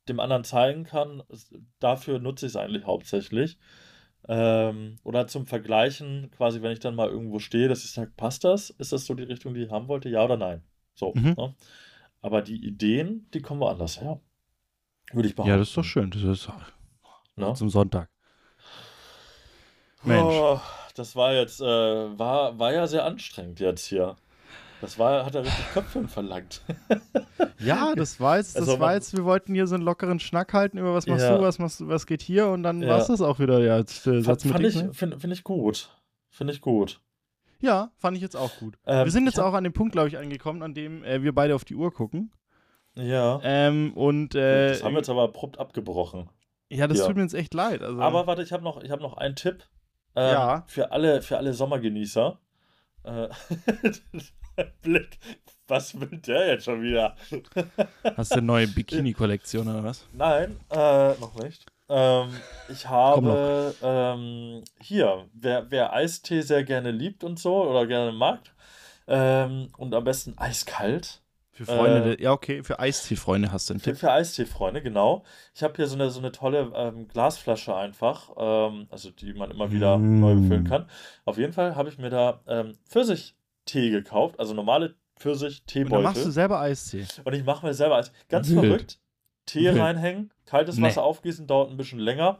dem anderen zeigen kann, dafür nutze ich es eigentlich hauptsächlich. Ähm, oder zum Vergleichen, quasi, wenn ich dann mal irgendwo stehe, dass ich sage, passt das? Ist das so die Richtung, die ich haben wollte? Ja oder nein? So. Mhm. Ne? Aber die Ideen, die kommen woanders her. Würde ich behaupten. Ja, das ist doch schön. Das ist Ne? Zum Sonntag. Mensch. Oh, das war jetzt, äh, war, war ja sehr anstrengend jetzt hier. Das war, hat er richtig Köpfe verlangt. ja, das war jetzt, das also, war jetzt, wir wollten hier so einen lockeren Schnack halten über was machst ja. du, was machst was geht hier und dann ja. war es das auch wieder, ja. Jetzt, äh, Satz fand, ich, finde find ich gut. Finde ich gut. Ja, fand ich jetzt auch gut. Ähm, wir sind jetzt auch an dem Punkt, glaube ich, angekommen, an dem äh, wir beide auf die Uhr gucken. Ja. Ähm, und äh, das haben wir jetzt aber abrupt abgebrochen. Ja, das ja. tut mir jetzt echt leid. Also. Aber warte, ich habe noch, hab noch einen Tipp. Ähm, ja. Für alle, für alle Sommergenießer. Äh, Blick, was will der jetzt schon wieder? Hast du eine neue Bikini-Kollektion oder was? Nein, äh, noch nicht. Ähm, ich habe ähm, hier, wer, wer Eistee sehr gerne liebt und so oder gerne mag ähm, und am besten eiskalt, für Freunde, äh, ja, okay, für Eistee-Freunde hast du einen Tipp. Für, Eistee-Freunde, genau. Ich habe hier so eine, so eine tolle ähm, Glasflasche einfach, ähm, also die man immer wieder mm. neu befüllen kann. Auf jeden Fall habe ich mir da ähm, Pfirsichtee gekauft, also normale Pfirsich-Teebeutel. Und dann machst du selber Eistee. Und ich mache mir selber Eistee. Ganz Wild. verrückt. Tee Wild. reinhängen, kaltes nee. Wasser aufgießen, dauert ein bisschen länger.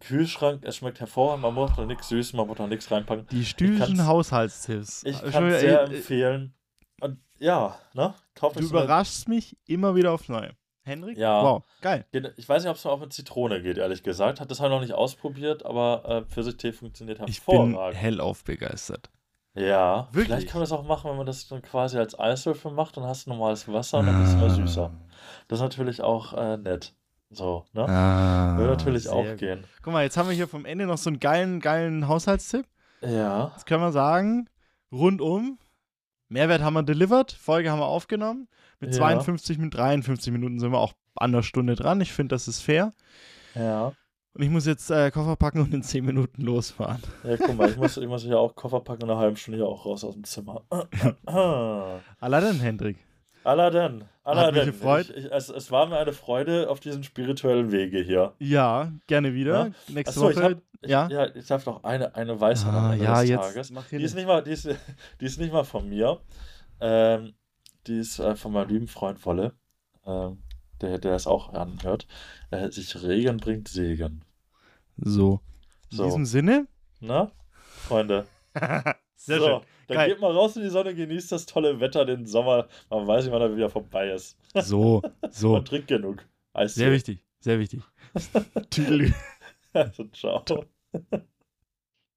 Kühlschrank, es schmeckt hervorragend, man muss da nichts süß, man muss da nichts reinpacken. Die stühlischen Haushaltstipps. Ich kann es sehr äh, empfehlen. Und ja, ne? Kauft du überraschst mich immer wieder aufs Neue. Henrik? Ja. Wow, geil. Ich weiß nicht, ob es auch mit Zitrone geht, ehrlich gesagt. Hat das halt noch nicht ausprobiert, aber äh, Pfirsichtee funktioniert hervorragend. Ich bin hellauf begeistert. Ja, Wirklich? vielleicht kann man das auch machen, wenn man das dann quasi als Eiswürfel macht, dann hast du normales Wasser und dann ist es immer süßer. Das ist natürlich auch äh, nett. So, ne? Ah, Würde natürlich auch gut. gehen. Guck mal, jetzt haben wir hier vom Ende noch so einen geilen, geilen Haushaltstipp. Ja. Jetzt können wir sagen, rundum Mehrwert haben wir delivered, Folge haben wir aufgenommen. Mit ja. 52, mit 53 Minuten sind wir auch an der Stunde dran. Ich finde, das ist fair. Ja. Und ich muss jetzt äh, Koffer packen und in 10 Minuten losfahren. Ja, guck mal, ich muss, ich muss ja auch Koffer packen und eine halbe Stunde hier auch raus aus dem Zimmer. Aladdin, Hendrik. Aladdin. Aladdin. Hat mich gefreut. Ich, ich, es, es war mir eine Freude auf diesen spirituellen Wege hier. Ja, gerne wieder. Ja? Nächste Achso, Woche. Ich hab, ich, ja? ja, ich darf noch eine, eine Weisheit ah, am ja, des jetzt Tages. Die ist, nicht mal, die, ist, die ist nicht mal von mir. Ähm, die ist äh, von meinem lieben Freund Wolle, ähm, der, der das auch anhört. Äh, sich Regen bringt Segen. So. In so. diesem Sinne? Na, Freunde. Sehr so, schön. Dann Geil. geht mal raus in die Sonne, genießt das tolle Wetter, den Sommer. Man weiß nicht, wann er wieder vorbei ist. So, so. Und trinkt genug. Eistee. Sehr wichtig, sehr wichtig. Tüdelü. Also, ciao.